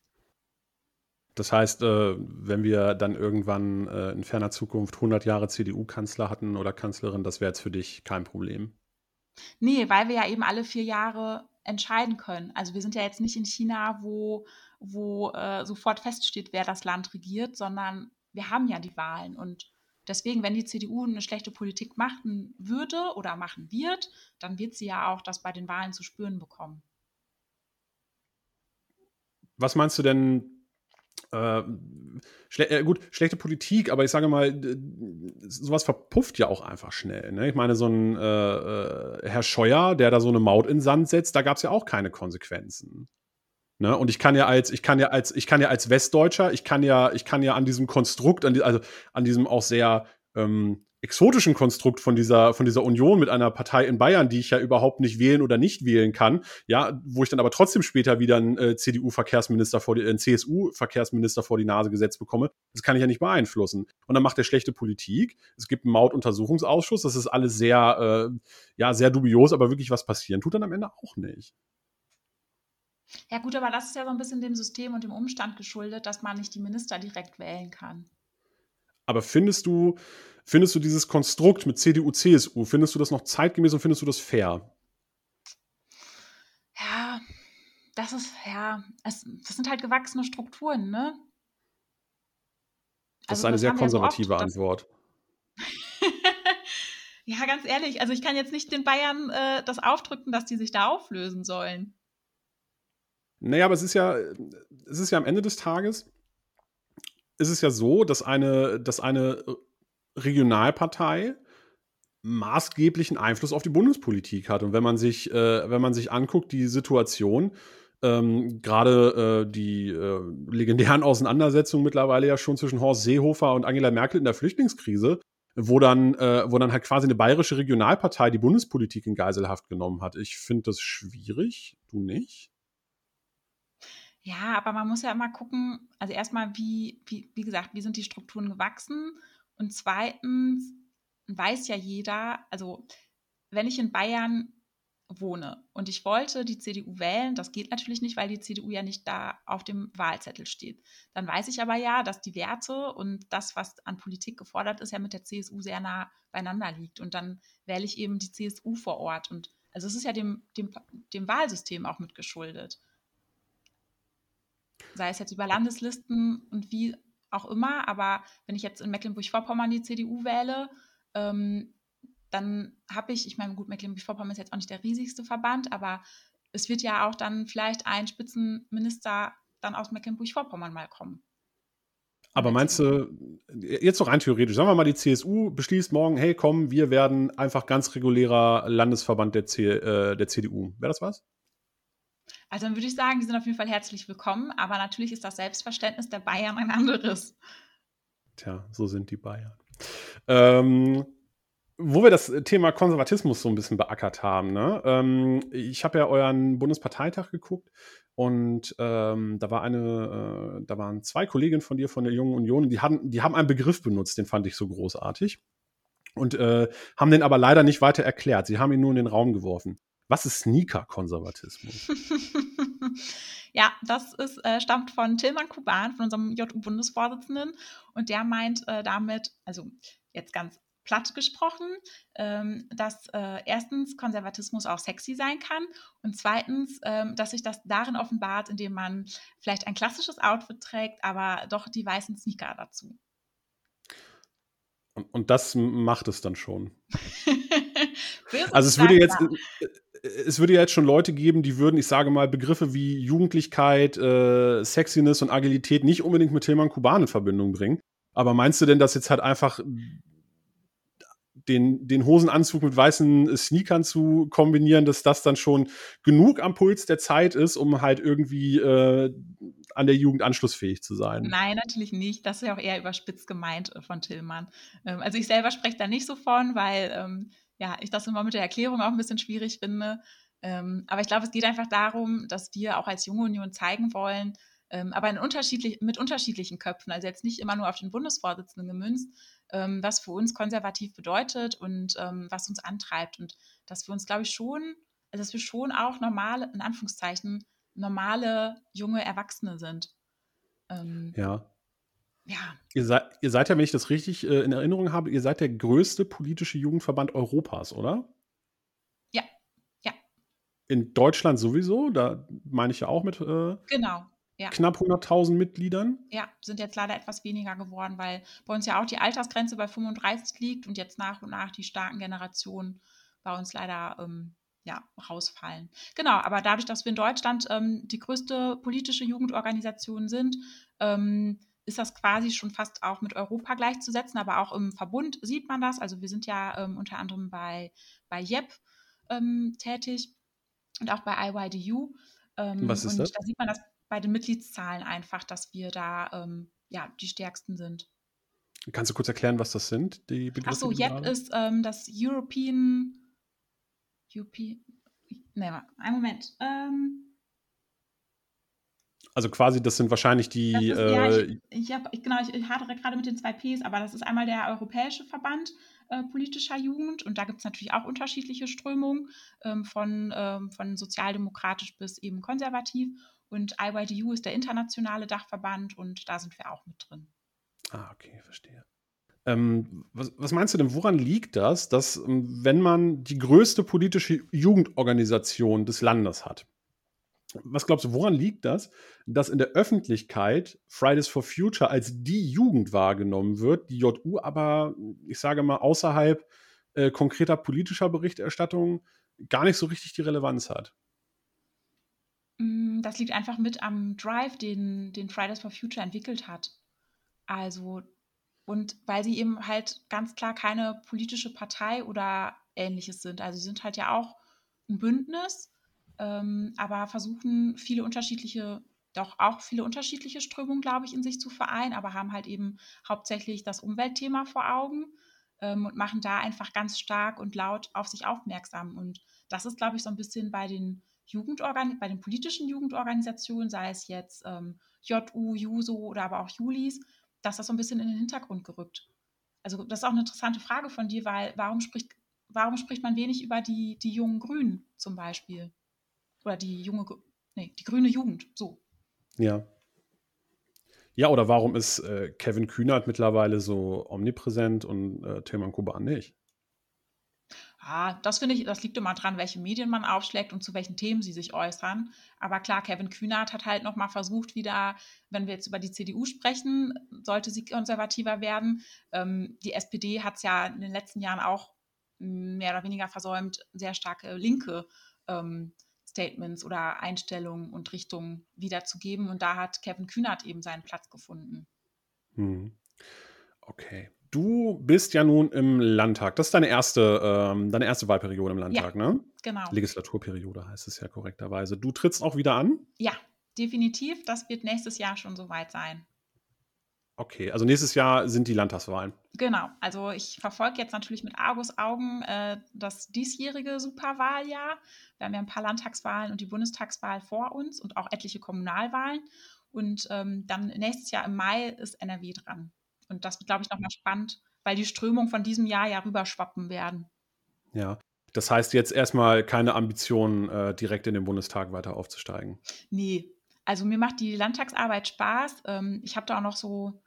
Das heißt, äh, wenn wir dann irgendwann äh, in ferner Zukunft 100 Jahre CDU-Kanzler hatten oder Kanzlerin, das wäre jetzt für dich kein Problem. Nee, weil wir ja eben alle vier Jahre entscheiden können. Also wir sind ja jetzt nicht in China, wo, wo äh, sofort feststeht, wer das Land regiert, sondern wir haben ja die Wahlen. Und deswegen, wenn die CDU eine schlechte Politik machen würde oder machen wird, dann wird sie ja auch das bei den Wahlen zu spüren bekommen. Was meinst du denn, äh, schle äh, gut, schlechte Politik, aber ich sage mal, sowas verpufft ja auch einfach schnell. Ne? Ich meine, so ein äh, äh, Herr Scheuer, der da so eine Maut in den Sand setzt, da gab es ja auch keine Konsequenzen. Ne? Und ich kann ja als, ich kann ja als, ich kann ja als Westdeutscher, ich kann ja, ich kann ja an diesem Konstrukt, an die, also an diesem auch sehr ähm, exotischen Konstrukt von dieser, von dieser Union mit einer Partei in Bayern, die ich ja überhaupt nicht wählen oder nicht wählen kann, ja, wo ich dann aber trotzdem später wieder einen äh, CDU-Verkehrsminister vor die, äh, einen CSU-Verkehrsminister vor die Nase gesetzt bekomme, das kann ich ja nicht beeinflussen. Und dann macht er schlechte Politik. Es gibt einen Mautuntersuchungsausschuss, das ist alles sehr, äh, ja, sehr dubios, aber wirklich was passieren tut dann am Ende auch nicht. Ja, gut, aber das ist ja so ein bisschen dem System und dem Umstand geschuldet, dass man nicht die Minister direkt wählen kann. Aber findest du, findest du dieses Konstrukt mit CDU, CSU, findest du das noch zeitgemäß und findest du das fair? Ja, das ist, ja, es, das sind halt gewachsene Strukturen, ne? Das also, ist eine sehr konservative oft, Antwort. ja, ganz ehrlich, also ich kann jetzt nicht den Bayern äh, das aufdrücken, dass die sich da auflösen sollen. Naja, aber es ist ja, es ist ja am Ende des Tages, ist es ja so, dass eine, dass eine Regionalpartei maßgeblichen Einfluss auf die Bundespolitik hat. Und wenn man sich, äh, wenn man sich anguckt, die Situation, ähm, gerade äh, die äh, legendären Auseinandersetzungen mittlerweile ja schon zwischen Horst Seehofer und Angela Merkel in der Flüchtlingskrise, wo dann, äh, wo dann halt quasi eine bayerische Regionalpartei die Bundespolitik in Geiselhaft genommen hat. Ich finde das schwierig, du nicht? Ja, aber man muss ja immer gucken, also erstmal, wie, wie, wie gesagt, wie sind die Strukturen gewachsen? Und zweitens weiß ja jeder, also wenn ich in Bayern wohne und ich wollte die CDU wählen, das geht natürlich nicht, weil die CDU ja nicht da auf dem Wahlzettel steht. Dann weiß ich aber ja, dass die Werte und das, was an Politik gefordert ist, ja mit der CSU sehr nah beieinander liegt. Und dann wähle ich eben die CSU vor Ort. Und also es ist ja dem, dem, dem Wahlsystem auch mitgeschuldet sei es jetzt über Landeslisten und wie auch immer. Aber wenn ich jetzt in Mecklenburg-Vorpommern die CDU wähle, ähm, dann habe ich, ich meine, gut, Mecklenburg-Vorpommern ist jetzt auch nicht der riesigste Verband, aber es wird ja auch dann vielleicht ein Spitzenminister dann aus Mecklenburg-Vorpommern mal kommen. Aber meinst du, jetzt noch rein theoretisch, sagen wir mal, die CSU beschließt morgen, hey komm, wir werden einfach ganz regulärer Landesverband der, C, äh, der CDU. Wäre das was? Also dann würde ich sagen, die sind auf jeden Fall herzlich willkommen, aber natürlich ist das Selbstverständnis der Bayern ein anderes. Tja, so sind die Bayern. Ähm, wo wir das Thema Konservatismus so ein bisschen beackert haben, ne? ähm, ich habe ja euren Bundesparteitag geguckt und ähm, da war eine, äh, da waren zwei Kolleginnen von dir von der Jungen Union, die haben, die haben einen Begriff benutzt, den fand ich so großartig und äh, haben den aber leider nicht weiter erklärt. Sie haben ihn nur in den Raum geworfen. Was ist Sneaker-Konservatismus? ja, das ist, äh, stammt von Tilman Kuban, von unserem JU-Bundesvorsitzenden. Und der meint äh, damit, also jetzt ganz platt gesprochen, ähm, dass äh, erstens Konservatismus auch sexy sein kann und zweitens, ähm, dass sich das darin offenbart, indem man vielleicht ein klassisches Outfit trägt, aber doch die weißen Sneaker dazu. Und, und das macht es dann schon. also es würde jetzt, es würde ja jetzt schon Leute geben, die würden, ich sage mal, Begriffe wie Jugendlichkeit, äh, Sexiness und Agilität nicht unbedingt mit Tilman Kuban in Verbindung bringen. Aber meinst du denn, dass jetzt halt einfach den, den Hosenanzug mit weißen Sneakern zu kombinieren, dass das dann schon genug am Puls der Zeit ist, um halt irgendwie äh, an der Jugend anschlussfähig zu sein? Nein, natürlich nicht. Das ist ja auch eher überspitzt gemeint von Tillmann. Ähm, also ich selber spreche da nicht so von, weil ähm, ja, ich das immer mit der Erklärung auch ein bisschen schwierig finde. Ähm, aber ich glaube, es geht einfach darum, dass wir auch als Junge Union zeigen wollen, ähm, aber unterschiedlich, mit unterschiedlichen Köpfen, also jetzt nicht immer nur auf den Bundesvorsitzenden gemünzt, ähm, was für uns konservativ bedeutet und ähm, was uns antreibt. Und dass wir uns, glaube ich, schon, also dass wir schon auch normale, in Anführungszeichen, normale junge Erwachsene sind. Ähm, ja. Ja. Ihr seid, ihr seid ja, wenn ich das richtig äh, in Erinnerung habe, ihr seid der größte politische Jugendverband Europas, oder? Ja, ja. In Deutschland sowieso, da meine ich ja auch mit äh, genau. Ja. knapp 100.000 Mitgliedern. Ja, sind jetzt leider etwas weniger geworden, weil bei uns ja auch die Altersgrenze bei 35 liegt und jetzt nach und nach die starken Generationen bei uns leider ähm, ja, rausfallen. Genau, aber dadurch, dass wir in Deutschland ähm, die größte politische Jugendorganisation sind, ähm, ist das quasi schon fast auch mit Europa gleichzusetzen, aber auch im Verbund sieht man das. Also wir sind ja ähm, unter anderem bei, bei JEP ähm, tätig und auch bei IYDU. Ähm, Was ist und das? da sieht man das bei den Mitgliedszahlen einfach, dass wir da ähm, ja, die stärksten sind. Kannst du kurz erklären, was das sind, die Begriffe? Achso, JEP ist ähm, das European, European, ne, einen Moment, ähm, also quasi, das sind wahrscheinlich die. Ist, äh, ja, ich, ich, hab, ich, genau, ich hadere gerade mit den zwei Ps, aber das ist einmal der Europäische Verband äh, politischer Jugend und da gibt es natürlich auch unterschiedliche Strömungen ähm, von, ähm, von sozialdemokratisch bis eben konservativ. Und IYDU ist der internationale Dachverband und da sind wir auch mit drin. Ah, okay, verstehe. Ähm, was, was, meinst du denn, woran liegt das, dass, ähm, wenn man die größte politische Jugendorganisation des Landes hat, was glaubst du, woran liegt das, dass in der Öffentlichkeit Fridays for Future als die Jugend wahrgenommen wird, die JU aber, ich sage mal, außerhalb äh, konkreter politischer Berichterstattung gar nicht so richtig die Relevanz hat? Mm, das liegt einfach mit am Drive, den, den Fridays for Future entwickelt hat. Also, und weil sie eben halt ganz klar keine politische Partei oder ähnliches sind. Also sie sind halt ja auch ein Bündnis ähm, aber versuchen viele unterschiedliche, doch auch viele unterschiedliche Strömungen, glaube ich, in sich zu vereinen, aber haben halt eben hauptsächlich das Umweltthema vor Augen ähm, und machen da einfach ganz stark und laut auf sich aufmerksam. Und das ist, glaube ich, so ein bisschen bei den Jugendorgan bei den politischen Jugendorganisationen, sei es jetzt ähm, JU, JUSO oder aber auch Julis, dass das so ein bisschen in den Hintergrund gerückt. Also das ist auch eine interessante Frage von dir, weil warum spricht, warum spricht man wenig über die, die jungen Grünen zum Beispiel? Oder die junge, nee, die grüne Jugend, so. Ja. Ja, oder warum ist äh, Kevin Kühnert mittlerweile so omnipräsent und äh, Tilman Kuban nicht? Ah, das finde ich, das liegt immer dran, welche Medien man aufschlägt und zu welchen Themen sie sich äußern. Aber klar, Kevin Kühnert hat halt nochmal versucht, wieder, wenn wir jetzt über die CDU sprechen, sollte sie konservativer werden. Ähm, die SPD hat es ja in den letzten Jahren auch mehr oder weniger versäumt, sehr starke linke ähm, Statements oder Einstellungen und Richtungen wiederzugeben. Und da hat Kevin Kühnert eben seinen Platz gefunden. Hm. Okay. Du bist ja nun im Landtag. Das ist deine erste, ähm, deine erste Wahlperiode im Landtag, ja, ne? Genau. Legislaturperiode heißt es ja korrekterweise. Du trittst auch wieder an? Ja, definitiv. Das wird nächstes Jahr schon soweit sein. Okay, also nächstes Jahr sind die Landtagswahlen. Genau, also ich verfolge jetzt natürlich mit Argus Augen äh, das diesjährige Superwahljahr. Wir haben ja ein paar Landtagswahlen und die Bundestagswahl vor uns und auch etliche Kommunalwahlen. Und ähm, dann nächstes Jahr im Mai ist NRW dran. Und das wird, glaube ich, nochmal spannend, weil die Strömung von diesem Jahr ja rüberschwappen werden. Ja, das heißt jetzt erstmal keine Ambition, äh, direkt in den Bundestag weiter aufzusteigen. Nee, also mir macht die Landtagsarbeit Spaß. Ähm, ich habe da auch noch so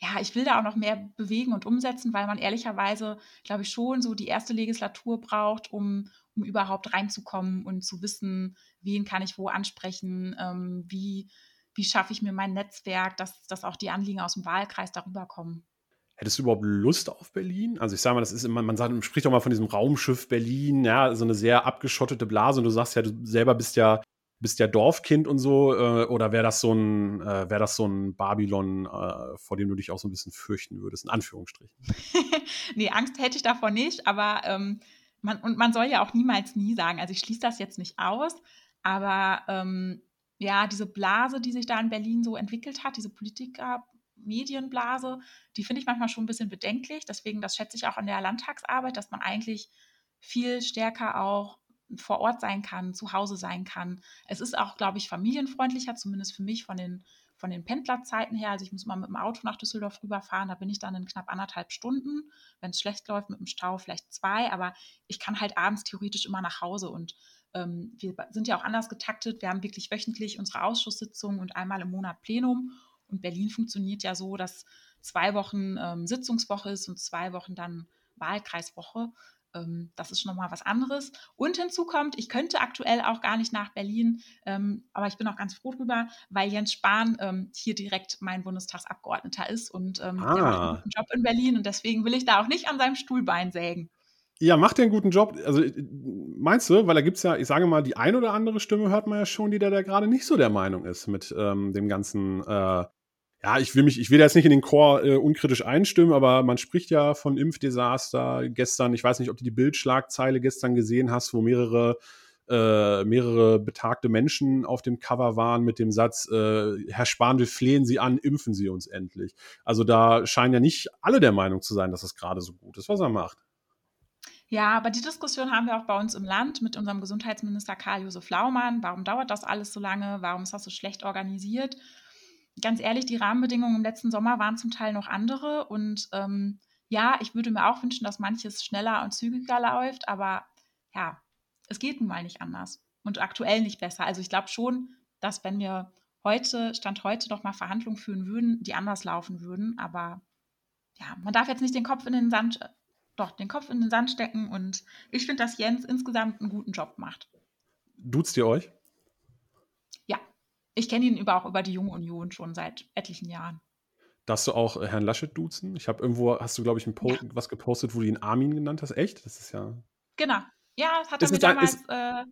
ja, ich will da auch noch mehr bewegen und umsetzen, weil man ehrlicherweise, glaube ich, schon so die erste Legislatur braucht, um, um überhaupt reinzukommen und zu wissen, wen kann ich wo ansprechen, ähm, wie, wie schaffe ich mir mein Netzwerk, dass, dass auch die Anliegen aus dem Wahlkreis darüber kommen. Hättest du überhaupt Lust auf Berlin? Also ich sage mal, das ist immer, man sagt, man spricht doch mal von diesem Raumschiff Berlin, ja, so eine sehr abgeschottete Blase und du sagst ja, du selber bist ja bist ja Dorfkind und so, äh, oder wäre das so ein, äh, wäre das so ein Babylon, äh, vor dem du dich auch so ein bisschen fürchten würdest, in Anführungsstrichen? nee, Angst hätte ich davor nicht, aber ähm, man, und man soll ja auch niemals nie sagen, also ich schließe das jetzt nicht aus, aber ähm, ja, diese Blase, die sich da in Berlin so entwickelt hat, diese Politiker, Medienblase, die finde ich manchmal schon ein bisschen bedenklich. Deswegen, das schätze ich auch an der Landtagsarbeit, dass man eigentlich viel stärker auch vor Ort sein kann, zu Hause sein kann. Es ist auch, glaube ich, familienfreundlicher, zumindest für mich von den, von den Pendlerzeiten her, also ich muss mal mit dem Auto nach Düsseldorf rüberfahren, da bin ich dann in knapp anderthalb Stunden. Wenn es schlecht läuft mit dem Stau, vielleicht zwei, aber ich kann halt abends theoretisch immer nach Hause und ähm, wir sind ja auch anders getaktet. Wir haben wirklich wöchentlich unsere Ausschusssitzung und einmal im Monat Plenum. Und Berlin funktioniert ja so, dass zwei Wochen ähm, Sitzungswoche ist und zwei Wochen dann Wahlkreiswoche. Ähm, das ist schon nochmal was anderes. Und hinzu kommt, ich könnte aktuell auch gar nicht nach Berlin, ähm, aber ich bin auch ganz froh drüber, weil Jens Spahn ähm, hier direkt mein Bundestagsabgeordneter ist und ähm, ah. der macht einen guten Job in Berlin und deswegen will ich da auch nicht an seinem Stuhlbein sägen. Ja, macht er einen guten Job. Also äh, meinst du, weil da gibt es ja, ich sage mal, die ein oder andere Stimme hört man ja schon, die da, da gerade nicht so der Meinung ist mit ähm, dem ganzen äh, ja, ich will mich, ich will jetzt nicht in den Chor äh, unkritisch einstimmen, aber man spricht ja von Impfdesaster gestern. Ich weiß nicht, ob du die Bildschlagzeile gestern gesehen hast, wo mehrere äh, mehrere betagte Menschen auf dem Cover waren mit dem Satz, äh, Herr Spahn, wir flehen Sie an, impfen Sie uns endlich. Also da scheinen ja nicht alle der Meinung zu sein, dass es gerade so gut ist, was er macht. Ja, aber die Diskussion haben wir auch bei uns im Land mit unserem Gesundheitsminister Karl-Josef Laumann. Warum dauert das alles so lange? Warum ist das so schlecht organisiert? Ganz ehrlich, die Rahmenbedingungen im letzten Sommer waren zum Teil noch andere. Und ähm, ja, ich würde mir auch wünschen, dass manches schneller und zügiger läuft, aber ja, es geht nun mal nicht anders und aktuell nicht besser. Also ich glaube schon, dass wenn wir heute, Stand heute, noch mal Verhandlungen führen würden, die anders laufen würden. Aber ja, man darf jetzt nicht den Kopf in den Sand, doch, den Kopf in den Sand stecken. Und ich finde, dass Jens insgesamt einen guten Job macht. Duzt ihr euch? Ich kenne ihn über, auch über die Junge Union schon seit etlichen Jahren. Darfst du auch äh, Herrn Laschet duzen? Ich habe irgendwo, hast du, glaube ich, ein ja. was gepostet, wo du ihn Armin genannt hast. Echt? Das ist ja. Genau. Ja, das hat er mir damals ist, äh,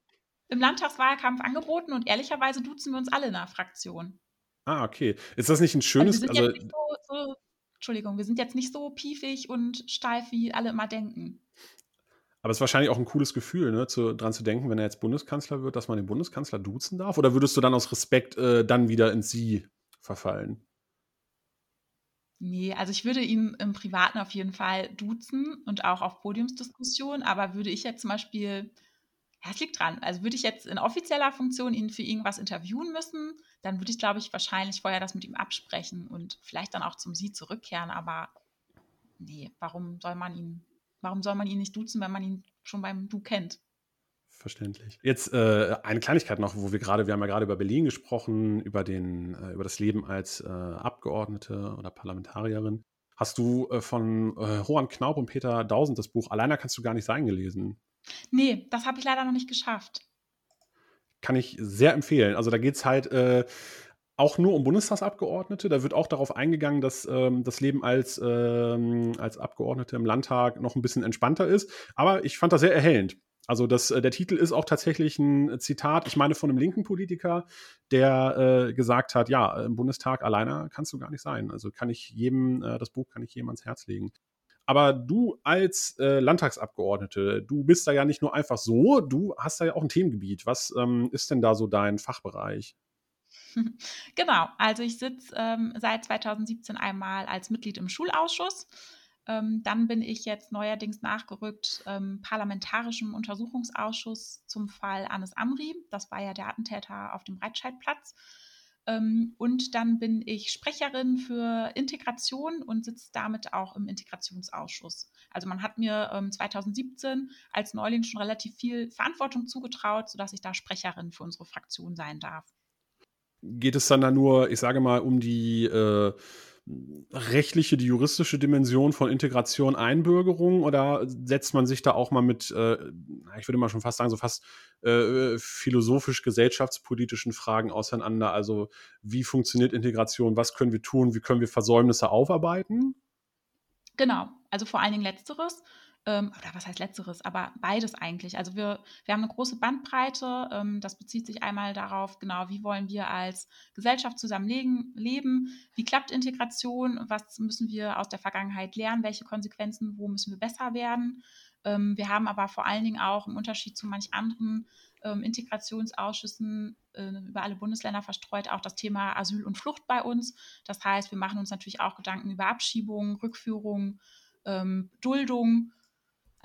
im Landtagswahlkampf angeboten und ehrlicherweise duzen wir uns alle in der Fraktion. Ah, okay. Ist das nicht ein schönes. Also, also so, so, Entschuldigung, wir sind jetzt nicht so piefig und steif, wie alle immer denken. Aber es ist wahrscheinlich auch ein cooles Gefühl, ne, zu, dran zu denken, wenn er jetzt Bundeskanzler wird, dass man den Bundeskanzler duzen darf? Oder würdest du dann aus Respekt äh, dann wieder ins Sie verfallen? Nee, also ich würde ihn im Privaten auf jeden Fall duzen und auch auf Podiumsdiskussionen, aber würde ich jetzt zum Beispiel, ja, es liegt dran, also würde ich jetzt in offizieller Funktion ihn für irgendwas interviewen müssen, dann würde ich, glaube ich, wahrscheinlich vorher das mit ihm absprechen und vielleicht dann auch zum Sie zurückkehren, aber nee, warum soll man ihn Warum soll man ihn nicht duzen, wenn man ihn schon beim Du kennt? Verständlich. Jetzt äh, eine Kleinigkeit noch, wo wir gerade, wir haben ja gerade über Berlin gesprochen, über, den, äh, über das Leben als äh, Abgeordnete oder Parlamentarierin. Hast du äh, von äh, Knaub und Peter Dausend das Buch Alleiner kannst du gar nicht sein gelesen? Nee, das habe ich leider noch nicht geschafft. Kann ich sehr empfehlen. Also da geht es halt äh, auch nur um Bundestagsabgeordnete. Da wird auch darauf eingegangen, dass ähm, das Leben als, ähm, als Abgeordnete im Landtag noch ein bisschen entspannter ist. Aber ich fand das sehr erhellend. Also das, äh, der Titel ist auch tatsächlich ein Zitat, ich meine von einem linken Politiker, der äh, gesagt hat, ja, im Bundestag alleine kannst du gar nicht sein. Also kann ich jedem, äh, das Buch kann ich jedem ans Herz legen. Aber du als äh, Landtagsabgeordnete, du bist da ja nicht nur einfach so, du hast da ja auch ein Themengebiet. Was ähm, ist denn da so dein Fachbereich? Genau, also ich sitze ähm, seit 2017 einmal als Mitglied im Schulausschuss. Ähm, dann bin ich jetzt neuerdings nachgerückt ähm, parlamentarischem Untersuchungsausschuss zum Fall Anis Amri. Das war ja der Attentäter auf dem Breitscheidplatz. Ähm, und dann bin ich Sprecherin für Integration und sitze damit auch im Integrationsausschuss. Also man hat mir 2017 ähm, als Neuling schon relativ viel Verantwortung zugetraut, sodass ich da Sprecherin für unsere Fraktion sein darf geht es dann da nur, ich sage mal, um die äh, rechtliche, die juristische Dimension von Integration, Einbürgerung? Oder setzt man sich da auch mal mit, äh, ich würde mal schon fast sagen, so fast äh, philosophisch-gesellschaftspolitischen Fragen auseinander? Also wie funktioniert Integration, was können wir tun, wie können wir Versäumnisse aufarbeiten? Genau, also vor allen Dingen letzteres ähm, oder was heißt letzteres, aber beides eigentlich. Also wir, wir haben eine große Bandbreite. Ähm, das bezieht sich einmal darauf, genau, wie wollen wir als Gesellschaft zusammenleben, leben, wie klappt Integration, was müssen wir aus der Vergangenheit lernen, welche Konsequenzen, wo müssen wir besser werden. Ähm, wir haben aber vor allen Dingen auch im Unterschied zu manch anderen ähm, Integrationsausschüssen äh, über alle Bundesländer verstreut auch das Thema Asyl und Flucht bei uns. Das heißt, wir machen uns natürlich auch Gedanken über Abschiebung, Rückführung, ähm, Duldung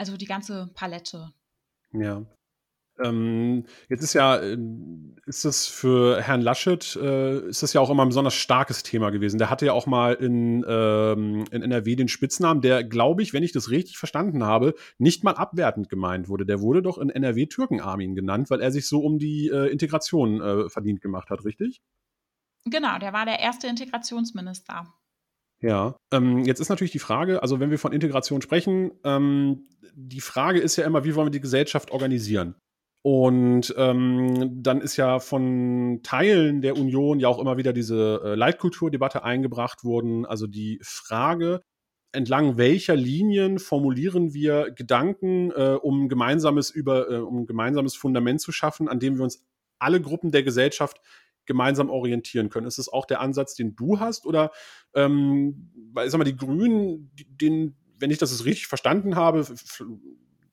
also die ganze Palette. Ja. Ähm, jetzt ist ja, ähm, ist das für Herrn Laschet, äh, ist das ja auch immer ein besonders starkes Thema gewesen. Der hatte ja auch mal in, ähm, in NRW den Spitznamen, der, glaube ich, wenn ich das richtig verstanden habe, nicht mal abwertend gemeint wurde. Der wurde doch in NRW Türkenarmin genannt, weil er sich so um die äh, Integration äh, verdient gemacht hat, richtig? Genau, der war der erste Integrationsminister. Ja, ähm, jetzt ist natürlich die Frage, also wenn wir von Integration sprechen, ähm, die Frage ist ja immer, wie wollen wir die Gesellschaft organisieren? Und ähm, dann ist ja von Teilen der Union ja auch immer wieder diese äh, Leitkulturdebatte eingebracht worden. Also die Frage, entlang welcher Linien formulieren wir Gedanken, äh, um gemeinsames über, äh, um gemeinsames Fundament zu schaffen, an dem wir uns alle Gruppen der Gesellschaft gemeinsam orientieren können. Ist das auch der Ansatz, den du hast? Oder ähm, weil, sag mal, die Grünen, den, wenn ich das richtig verstanden habe,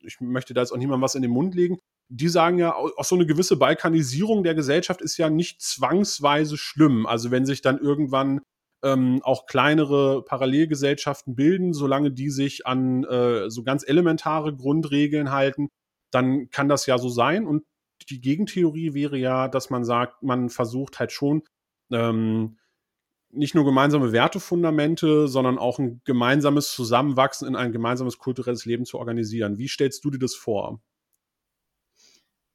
ich möchte da jetzt auch niemandem was in den Mund legen, die sagen ja, auch so eine gewisse Balkanisierung der Gesellschaft ist ja nicht zwangsweise schlimm. Also wenn sich dann irgendwann ähm, auch kleinere Parallelgesellschaften bilden, solange die sich an äh, so ganz elementare Grundregeln halten, dann kann das ja so sein. Und die Gegentheorie wäre ja, dass man sagt, man versucht halt schon ähm, nicht nur gemeinsame Wertefundamente, sondern auch ein gemeinsames Zusammenwachsen in ein gemeinsames kulturelles Leben zu organisieren. Wie stellst du dir das vor?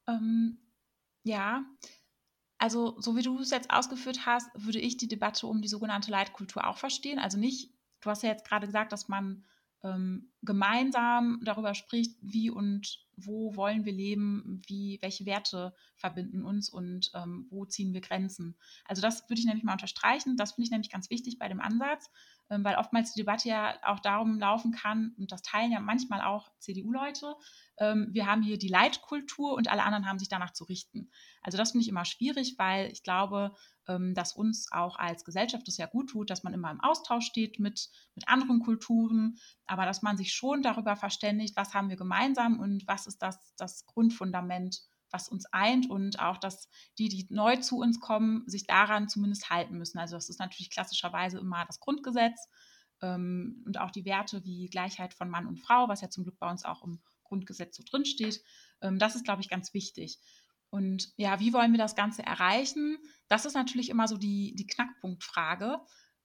Ähm, ja, also so wie du es jetzt ausgeführt hast, würde ich die Debatte um die sogenannte Leitkultur auch verstehen. Also nicht, du hast ja jetzt gerade gesagt, dass man ähm, gemeinsam darüber spricht, wie und wo wollen wir leben, wie, welche Werte verbinden uns und ähm, wo ziehen wir Grenzen. Also das würde ich nämlich mal unterstreichen. Das finde ich nämlich ganz wichtig bei dem Ansatz, weil oftmals die Debatte ja auch darum laufen kann, und das teilen ja manchmal auch CDU-Leute, ähm, wir haben hier die Leitkultur und alle anderen haben sich danach zu richten. Also das finde ich immer schwierig, weil ich glaube, ähm, dass uns auch als Gesellschaft es ja gut tut, dass man immer im Austausch steht mit, mit anderen Kulturen, aber dass man sich schon darüber verständigt, was haben wir gemeinsam und was ist das, das Grundfundament, was uns eint und auch, dass die, die neu zu uns kommen, sich daran zumindest halten müssen. Also das ist natürlich klassischerweise immer das Grundgesetz ähm, und auch die Werte wie Gleichheit von Mann und Frau, was ja zum Glück bei uns auch im Grundgesetz so drinsteht. Ähm, das ist, glaube ich, ganz wichtig. Und ja, wie wollen wir das Ganze erreichen? Das ist natürlich immer so die, die Knackpunktfrage,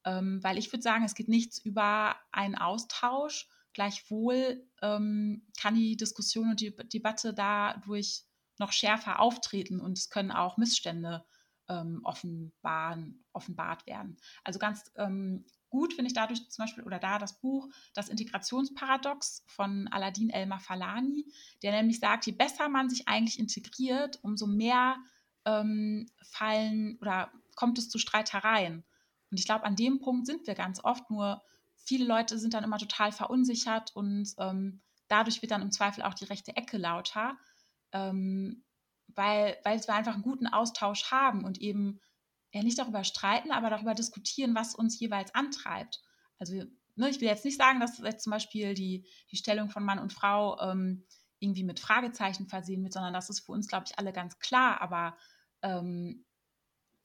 ähm, weil ich würde sagen, es geht nichts über einen Austausch. Gleichwohl ähm, kann die Diskussion und die Debatte dadurch noch schärfer auftreten und es können auch Missstände ähm, offenbaren, offenbart werden. Also ganz ähm, gut finde ich dadurch zum Beispiel oder da das Buch Das Integrationsparadox von Aladin Elmar Falani, der nämlich sagt, je besser man sich eigentlich integriert, umso mehr ähm, fallen oder kommt es zu Streitereien. Und ich glaube, an dem Punkt sind wir ganz oft, nur viele Leute sind dann immer total verunsichert und ähm, dadurch wird dann im Zweifel auch die rechte Ecke lauter, ähm, weil, weil wir einfach einen guten Austausch haben und eben ja nicht darüber streiten, aber darüber diskutieren, was uns jeweils antreibt. Also ne, ich will jetzt nicht sagen, dass jetzt zum Beispiel die, die Stellung von Mann und Frau ähm, irgendwie mit Fragezeichen versehen wird, sondern das ist für uns, glaube ich, alle ganz klar. Aber ähm,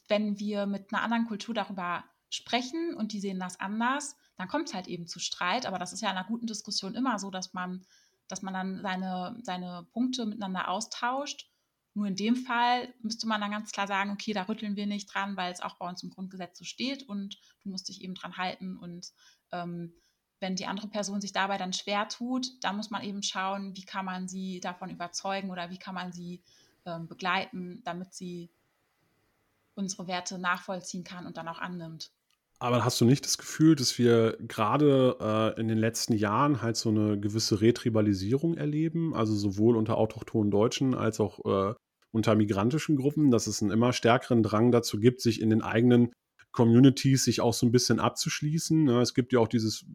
wenn wir mit einer anderen Kultur darüber sprechen und die sehen das anders, dann kommt es halt eben zu Streit. Aber das ist ja in einer guten Diskussion immer so, dass man, dass man dann seine, seine Punkte miteinander austauscht nur in dem Fall müsste man dann ganz klar sagen, okay, da rütteln wir nicht dran, weil es auch bei uns im Grundgesetz so steht und du musst dich eben dran halten. Und ähm, wenn die andere Person sich dabei dann schwer tut, dann muss man eben schauen, wie kann man sie davon überzeugen oder wie kann man sie ähm, begleiten, damit sie unsere Werte nachvollziehen kann und dann auch annimmt. Aber hast du nicht das Gefühl, dass wir gerade äh, in den letzten Jahren halt so eine gewisse Retribalisierung erleben? Also sowohl unter autochthonen Deutschen als auch äh, unter migrantischen Gruppen, dass es einen immer stärkeren Drang dazu gibt, sich in den eigenen Communities sich auch so ein bisschen abzuschließen. Es gibt ja auch dieses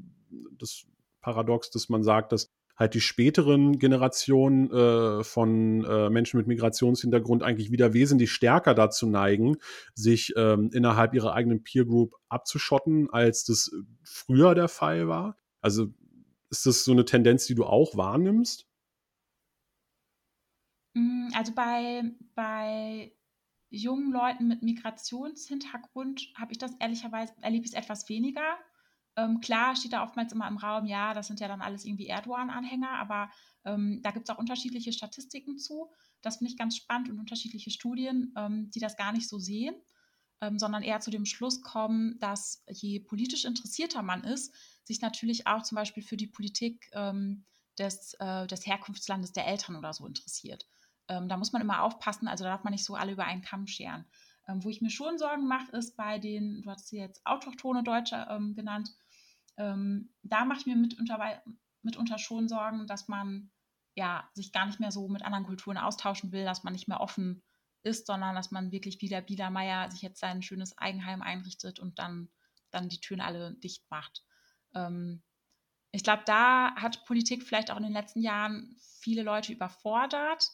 das Paradox, dass man sagt, dass halt die späteren Generationen äh, von äh, Menschen mit Migrationshintergrund eigentlich wieder wesentlich stärker dazu neigen, sich ähm, innerhalb ihrer eigenen Peer Group abzuschotten, als das früher der Fall war. Also ist das so eine Tendenz, die du auch wahrnimmst? Mm, also bei, bei jungen Leuten mit Migrationshintergrund habe ich das ehrlicherweise, erlebe ich es etwas weniger. Ähm, klar steht da oftmals immer im Raum, ja, das sind ja dann alles irgendwie Erdogan-Anhänger, aber ähm, da gibt es auch unterschiedliche Statistiken zu. Das finde ich ganz spannend und unterschiedliche Studien, ähm, die das gar nicht so sehen, ähm, sondern eher zu dem Schluss kommen, dass je politisch interessierter man ist, sich natürlich auch zum Beispiel für die Politik ähm, des, äh, des Herkunftslandes der Eltern oder so interessiert. Ähm, da muss man immer aufpassen, also da darf man nicht so alle über einen Kamm scheren. Wo ich mir schon Sorgen mache, ist bei den, du hast sie jetzt autochtone Deutsche genannt, ähm, da mache ich mir mitunter, mitunter schon Sorgen, dass man ja, sich gar nicht mehr so mit anderen Kulturen austauschen will, dass man nicht mehr offen ist, sondern dass man wirklich wie der Biedermeier sich jetzt sein schönes Eigenheim einrichtet und dann, dann die Türen alle dicht macht. Ähm, ich glaube, da hat Politik vielleicht auch in den letzten Jahren viele Leute überfordert.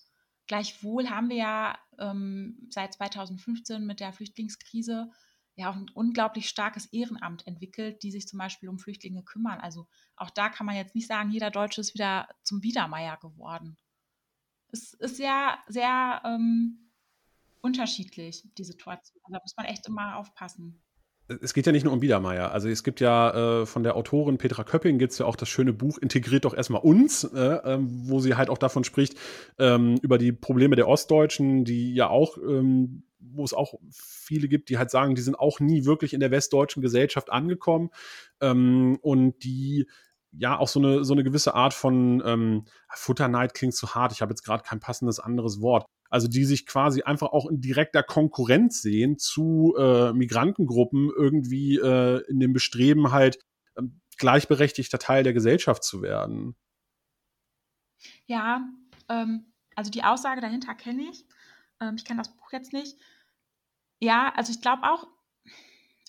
Gleichwohl haben wir ja ähm, seit 2015 mit der Flüchtlingskrise ja auch ein unglaublich starkes Ehrenamt entwickelt, die sich zum Beispiel um Flüchtlinge kümmern. Also auch da kann man jetzt nicht sagen, jeder Deutsche ist wieder zum Biedermeier geworden. Es ist sehr, sehr ähm, unterschiedlich, die Situation. Also da muss man echt immer aufpassen es geht ja nicht nur um Biedermeier. Also es gibt ja äh, von der Autorin Petra Köpping gibt es ja auch das schöne Buch Integriert doch erstmal uns, äh, ähm, wo sie halt auch davon spricht, ähm, über die Probleme der Ostdeutschen, die ja auch, ähm, wo es auch viele gibt, die halt sagen, die sind auch nie wirklich in der westdeutschen Gesellschaft angekommen ähm, und die ja auch so eine, so eine gewisse Art von ähm, Futterneid klingt zu hart. Ich habe jetzt gerade kein passendes anderes Wort also die sich quasi einfach auch in direkter Konkurrenz sehen zu äh, Migrantengruppen irgendwie äh, in dem Bestreben halt ähm, gleichberechtigter Teil der Gesellschaft zu werden. Ja, ähm, also die Aussage dahinter kenne ich. Ähm, ich kenne das Buch jetzt nicht. Ja, also ich glaube auch,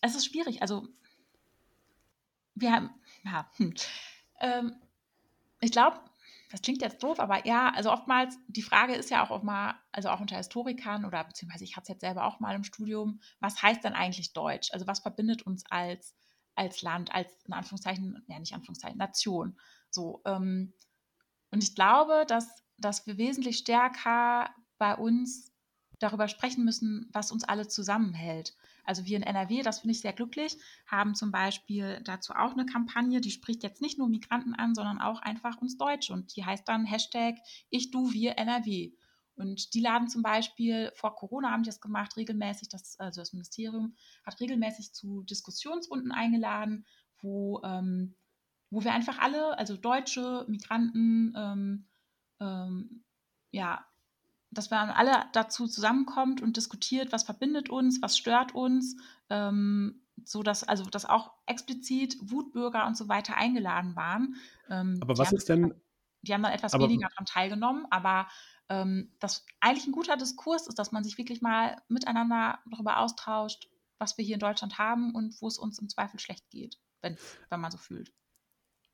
es ist schwierig. Also wir haben, ja, hm. ähm, ich glaube, das klingt jetzt doof, aber ja, also oftmals, die Frage ist ja auch, mal, also auch unter Historikern oder beziehungsweise ich hatte es jetzt selber auch mal im Studium, was heißt denn eigentlich Deutsch? Also was verbindet uns als, als Land, als in Anführungszeichen, ja nicht Anführungszeichen, Nation. So, ähm, und ich glaube, dass, dass wir wesentlich stärker bei uns darüber sprechen müssen, was uns alle zusammenhält. Also wir in NRW, das finde ich sehr glücklich, haben zum Beispiel dazu auch eine Kampagne, die spricht jetzt nicht nur Migranten an, sondern auch einfach uns Deutsche. Und die heißt dann Hashtag Ich, Du, Wir NRW. Und die laden zum Beispiel, vor Corona haben die das gemacht, regelmäßig, das, also das Ministerium hat regelmäßig zu Diskussionsrunden eingeladen, wo, ähm, wo wir einfach alle, also Deutsche, Migranten, ähm, ähm, ja, dass man alle dazu zusammenkommt und diskutiert, was verbindet uns, was stört uns, ähm, so dass also dass auch explizit Wutbürger und so weiter eingeladen waren. Ähm, aber was ist denn? Die haben dann etwas aber, weniger daran teilgenommen, aber ähm, das eigentlich ein guter Diskurs ist, dass man sich wirklich mal miteinander darüber austauscht, was wir hier in Deutschland haben und wo es uns im Zweifel schlecht geht, wenn, wenn man so fühlt.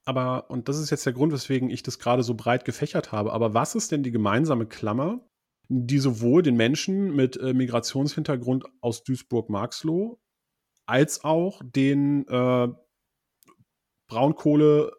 Aber, und das ist jetzt der Grund, weswegen ich das gerade so breit gefächert habe, aber was ist denn die gemeinsame Klammer die sowohl den Menschen mit äh, Migrationshintergrund aus Duisburg-Marxloh als auch den äh, Braunkohle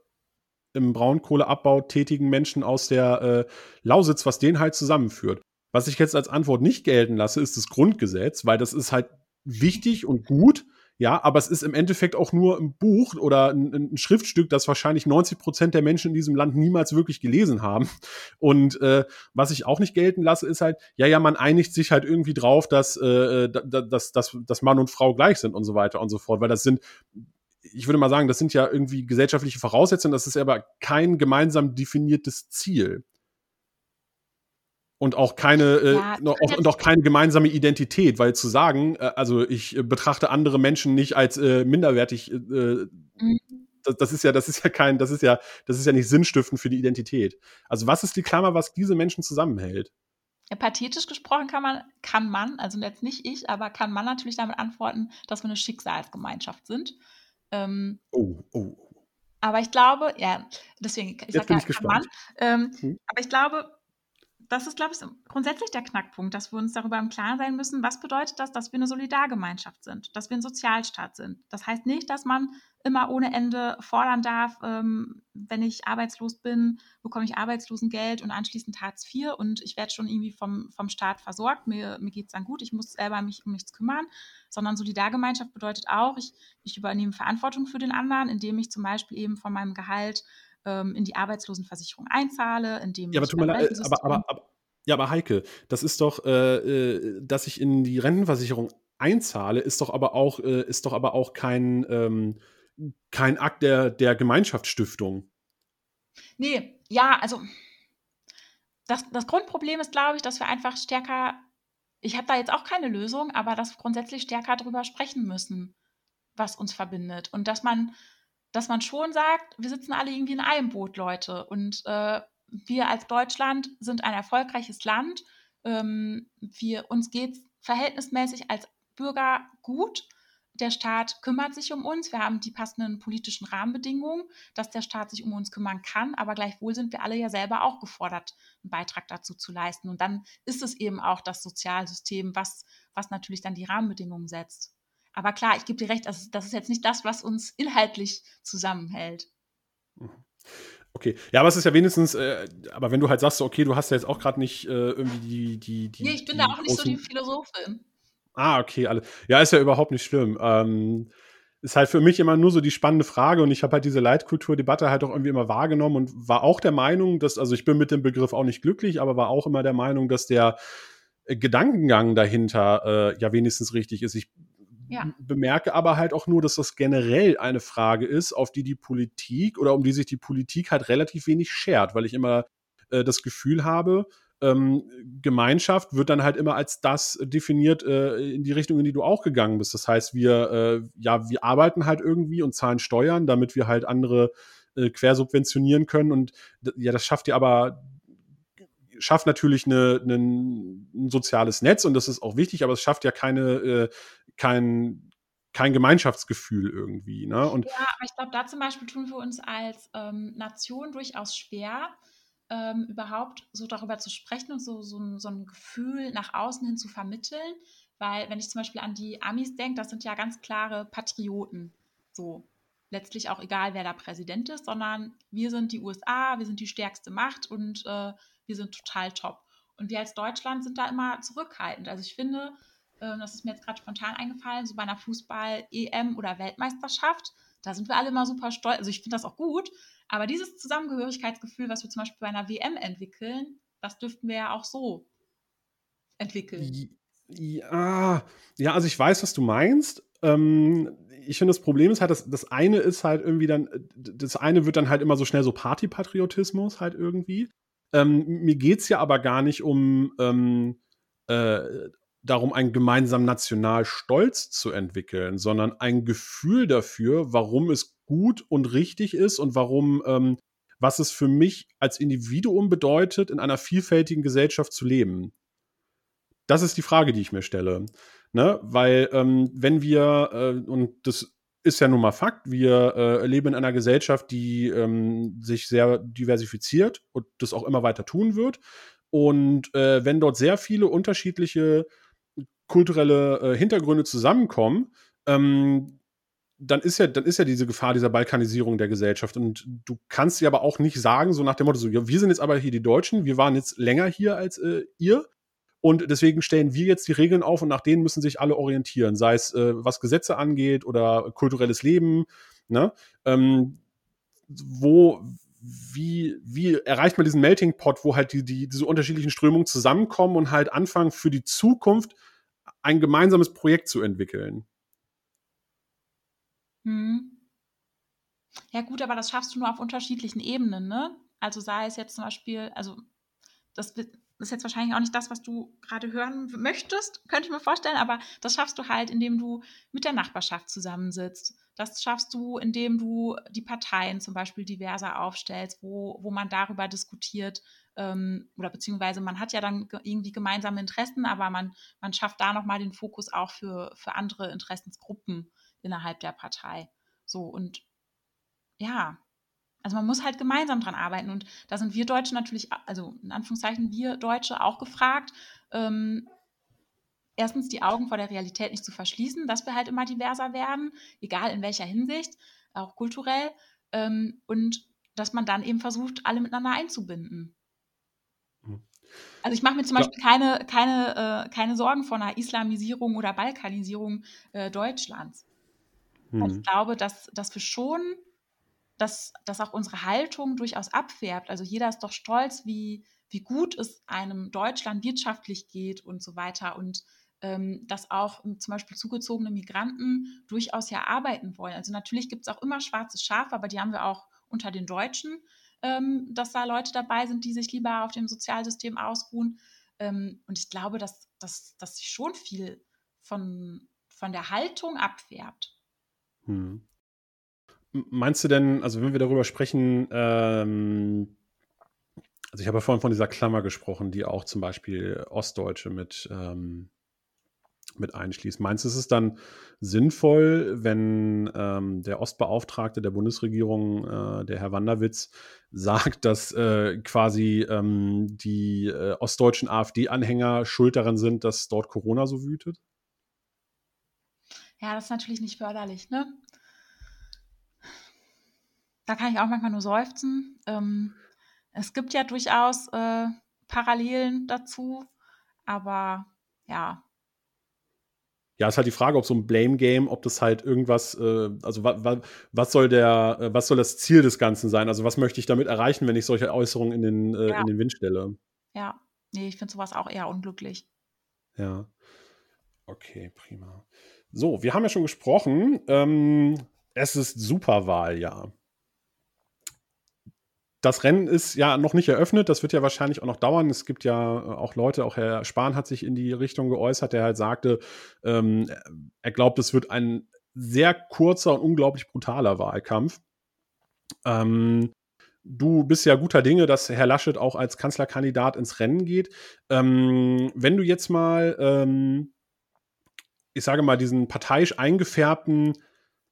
im Braunkohleabbau tätigen Menschen aus der äh, Lausitz, was den halt zusammenführt. Was ich jetzt als Antwort nicht gelten lasse, ist das Grundgesetz, weil das ist halt wichtig und gut, ja, aber es ist im Endeffekt auch nur ein Buch oder ein, ein Schriftstück, das wahrscheinlich 90 Prozent der Menschen in diesem Land niemals wirklich gelesen haben. Und äh, was ich auch nicht gelten lasse, ist halt, ja, ja, man einigt sich halt irgendwie drauf, dass, äh, dass, dass, dass Mann und Frau gleich sind und so weiter und so fort, weil das sind ich würde mal sagen, das sind ja irgendwie gesellschaftliche Voraussetzungen, das ist aber kein gemeinsam definiertes Ziel und auch keine äh, ja, noch, und auch keine gemeinsame Identität, weil zu sagen, äh, also ich äh, betrachte andere Menschen nicht als äh, minderwertig, äh, mhm. das, das, ist ja, das ist ja kein, das ist ja, das ist ja nicht sinnstiftend für die Identität. Also was ist die Klammer, was diese Menschen zusammenhält? Ja, pathetisch gesprochen kann man, kann man, also jetzt nicht ich, aber kann man natürlich damit antworten, dass wir eine Schicksalsgemeinschaft sind. Ähm, oh, oh. Aber ich glaube, ja, deswegen, ich sage ja, kann man. Ähm, hm. Aber ich glaube, das ist, glaube ich, grundsätzlich der Knackpunkt, dass wir uns darüber im Klaren sein müssen, was bedeutet das, dass wir eine Solidargemeinschaft sind, dass wir ein Sozialstaat sind. Das heißt nicht, dass man immer ohne Ende fordern darf, ähm, wenn ich arbeitslos bin, bekomme ich Arbeitslosengeld und anschließend Hartz IV und ich werde schon irgendwie vom, vom Staat versorgt, mir, mir geht es dann gut, ich muss selber mich um nichts kümmern, sondern Solidargemeinschaft bedeutet auch, ich, ich übernehme Verantwortung für den anderen, indem ich zum Beispiel eben von meinem Gehalt ähm, in die Arbeitslosenversicherung einzahle, indem ja, aber, ich tut mir leid, aber, aber, aber, ja, aber Heike, das ist doch, äh, äh, dass ich in die Rentenversicherung einzahle, ist doch aber auch, äh, ist doch aber auch kein, ähm, kein Akt der, der Gemeinschaftsstiftung. Nee, ja, also das, das Grundproblem ist, glaube ich, dass wir einfach stärker, ich habe da jetzt auch keine Lösung, aber dass wir grundsätzlich stärker darüber sprechen müssen, was uns verbindet. Und dass man dass man schon sagt, wir sitzen alle irgendwie in einem Boot, Leute. Und äh, wir als Deutschland sind ein erfolgreiches Land. Ähm, wir, uns geht es verhältnismäßig als Bürger gut. Der Staat kümmert sich um uns. Wir haben die passenden politischen Rahmenbedingungen, dass der Staat sich um uns kümmern kann. Aber gleichwohl sind wir alle ja selber auch gefordert, einen Beitrag dazu zu leisten. Und dann ist es eben auch das Sozialsystem, was, was natürlich dann die Rahmenbedingungen setzt. Aber klar, ich gebe dir recht, das, das ist jetzt nicht das, was uns inhaltlich zusammenhält. Mhm. Okay, ja, aber es ist ja wenigstens, äh, aber wenn du halt sagst, okay, du hast ja jetzt auch gerade nicht äh, irgendwie die, die, die. Nee, ich bin da auch nicht so die Philosophin. Ah, okay, alle. Ja, ist ja überhaupt nicht schlimm. Ähm, ist halt für mich immer nur so die spannende Frage und ich habe halt diese Leitkulturdebatte halt auch irgendwie immer wahrgenommen und war auch der Meinung, dass, also ich bin mit dem Begriff auch nicht glücklich, aber war auch immer der Meinung, dass der äh, Gedankengang dahinter äh, ja wenigstens richtig ist. Ich ja. Bemerke aber halt auch nur, dass das generell eine Frage ist, auf die die Politik oder um die sich die Politik halt relativ wenig schert, weil ich immer äh, das Gefühl habe, ähm, Gemeinschaft wird dann halt immer als das definiert äh, in die Richtung, in die du auch gegangen bist. Das heißt, wir, äh, ja, wir arbeiten halt irgendwie und zahlen Steuern, damit wir halt andere äh, quersubventionieren können. Und ja, das schafft ja aber schafft natürlich eine, eine, ein soziales Netz und das ist auch wichtig, aber es schafft ja keine, äh, kein, kein Gemeinschaftsgefühl irgendwie. Ne? Und ja, aber ich glaube, da zum Beispiel tun wir uns als ähm, Nation durchaus schwer, ähm, überhaupt so darüber zu sprechen und so, so, so ein Gefühl nach außen hin zu vermitteln. Weil, wenn ich zum Beispiel an die Amis denke, das sind ja ganz klare Patrioten. So, letztlich auch egal, wer da Präsident ist, sondern wir sind die USA, wir sind die stärkste Macht und äh, wir sind total top. Und wir als Deutschland sind da immer zurückhaltend. Also ich finde, äh, das ist mir jetzt gerade spontan eingefallen, so bei einer Fußball-EM oder Weltmeisterschaft, da sind wir alle immer super stolz. Also ich finde das auch gut, aber dieses Zusammengehörigkeitsgefühl, was wir zum Beispiel bei einer WM entwickeln, das dürften wir ja auch so entwickeln. Ja, ja, also ich weiß, was du meinst. Ähm, ich finde, das Problem ist halt, dass das eine ist halt irgendwie dann, das eine wird dann halt immer so schnell so Partypatriotismus halt irgendwie. Ähm, mir geht es ja aber gar nicht um ähm, äh, darum, einen gemeinsamen Nationalstolz zu entwickeln, sondern ein Gefühl dafür, warum es gut und richtig ist und warum, ähm, was es für mich als Individuum bedeutet, in einer vielfältigen Gesellschaft zu leben. Das ist die Frage, die ich mir stelle. Ne? Weil, ähm, wenn wir, äh, und das ist ja nun mal Fakt. Wir äh, leben in einer Gesellschaft, die ähm, sich sehr diversifiziert und das auch immer weiter tun wird. Und äh, wenn dort sehr viele unterschiedliche kulturelle äh, Hintergründe zusammenkommen, ähm, dann ist ja, dann ist ja diese Gefahr dieser Balkanisierung der Gesellschaft. Und du kannst ja aber auch nicht sagen, so nach dem Motto, so, ja, wir sind jetzt aber hier die Deutschen, wir waren jetzt länger hier als äh, ihr. Und deswegen stellen wir jetzt die Regeln auf und nach denen müssen sich alle orientieren, sei es äh, was Gesetze angeht oder kulturelles Leben. Ne? Ähm, wo, wie, wie erreicht man diesen Melting Pot, wo halt die, die, diese unterschiedlichen Strömungen zusammenkommen und halt anfangen für die Zukunft ein gemeinsames Projekt zu entwickeln? Hm. Ja, gut, aber das schaffst du nur auf unterschiedlichen Ebenen, ne? Also sei es jetzt zum Beispiel, also das das ist jetzt wahrscheinlich auch nicht das, was du gerade hören möchtest, könnte ich mir vorstellen, aber das schaffst du halt, indem du mit der Nachbarschaft zusammensitzt. Das schaffst du, indem du die Parteien zum Beispiel diverser aufstellst, wo, wo man darüber diskutiert, ähm, oder beziehungsweise man hat ja dann irgendwie gemeinsame Interessen, aber man, man schafft da nochmal den Fokus auch für, für andere Interessensgruppen innerhalb der Partei. So und ja, Also man muss halt gemeinsam dran arbeiten. Und da sind wir Deutsche natürlich, also in Anführungszeichen wir Deutsche auch gefragt, ähm, erstens die Augen vor der Realität nicht zu verschließen, dass wir halt immer diverser werden, egal in welcher Hinsicht, auch kulturell. Ähm, und dass man dann eben versucht, alle miteinander einzubinden. Mhm. Also ich mache mir zum Beispiel keine, keine, äh, keine Sorgen vor einer Islamisierung oder Balkanisierung äh, Deutschlands. Mhm. Ich glaube, dass, dass wir schon, dass, dass auch unsere Haltung durchaus abfärbt. Also jeder ist doch stolz, wie, wie gut es einem Deutschland wirtschaftlich geht und so weiter. Und ähm, dass auch zum Beispiel zugezogene Migranten durchaus ja arbeiten wollen. Also natürlich gibt es auch immer schwarze Schafe, aber die haben wir auch unter den Deutschen, ähm, dass da Leute dabei sind, die sich lieber auf dem Sozialsystem ausruhen. Ähm, und ich glaube, dass, dass, dass sich schon viel von, von der Haltung abfärbt. Hm. Meinst du denn, also wenn wir darüber sprechen, ähm, also ich habe ja vorhin von dieser Klammer gesprochen, die auch zum Beispiel Ostdeutsche mit ähm, mit einschließt. Meinst du, ist es dann sinnvoll, wenn ähm, der Ostbeauftragte der Bundesregierung, äh, der Herr Wanderwitz, sagt, dass äh, quasi ähm, die äh, ostdeutschen AfD-Anhänger schuld daran sind, dass dort Corona so wütet? Ja, das ist natürlich nicht förderlich, ne? Da kann ich auch manchmal nur seufzen. Ähm, es gibt ja durchaus äh, Parallelen dazu, aber ja, ja, ist halt die Frage, ob so ein Blame Game, ob das halt irgendwas, äh, also wa, wa, was soll der, äh, was soll das Ziel des Ganzen sein? Also was möchte ich damit erreichen, wenn ich solche Äußerungen in den, äh, ja. in den Wind stelle? Ja, nee, ich finde sowas auch eher unglücklich. Ja. Okay, prima. So, wir haben ja schon gesprochen. Ähm, es ist Superwahljahr das Rennen ist ja noch nicht eröffnet. Das wird ja wahrscheinlich auch noch dauern. Es gibt ja äh, auch Leute, auch Herr Spahn hat sich in die Richtung geäußert, der halt sagte, ähm, er glaubt, es wird ein sehr kurzer und unglaublich brutaler Wahlkampf. Ähm, du bist ja guter Dinge, dass Herr Laschet auch als Kanzlerkandidat ins Rennen geht. Ähm, wenn du jetzt mal, ähm, ich sage mal, diesen parteiisch eingefärbten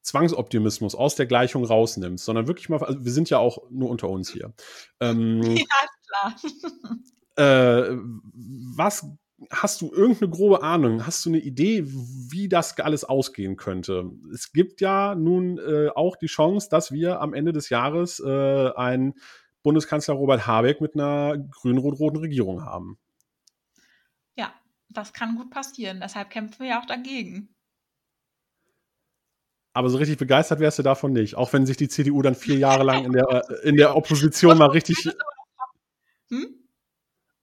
Zwangsoptimismus aus der Gleichung rausnimmst, sondern wirklich mal, also wir sind ja auch nur unter uns hier. Ähm, ja, klar. äh, was hast du irgendeine grobe Ahnung? Hast du eine Idee, wie das alles ausgehen könnte? Es gibt ja nun äh, auch die Chance, dass wir am Ende des Jahres äh, einen Bundeskanzler Robert Habeck mit einer grün-rot-roten Regierung haben. Ja, das kann gut passieren. Deshalb kämpfen wir ja auch dagegen. Aber so richtig begeistert wärst du davon nicht. Auch wenn sich die CDU dann vier Jahre lang in der, äh, in der Opposition mal richtig. Hm?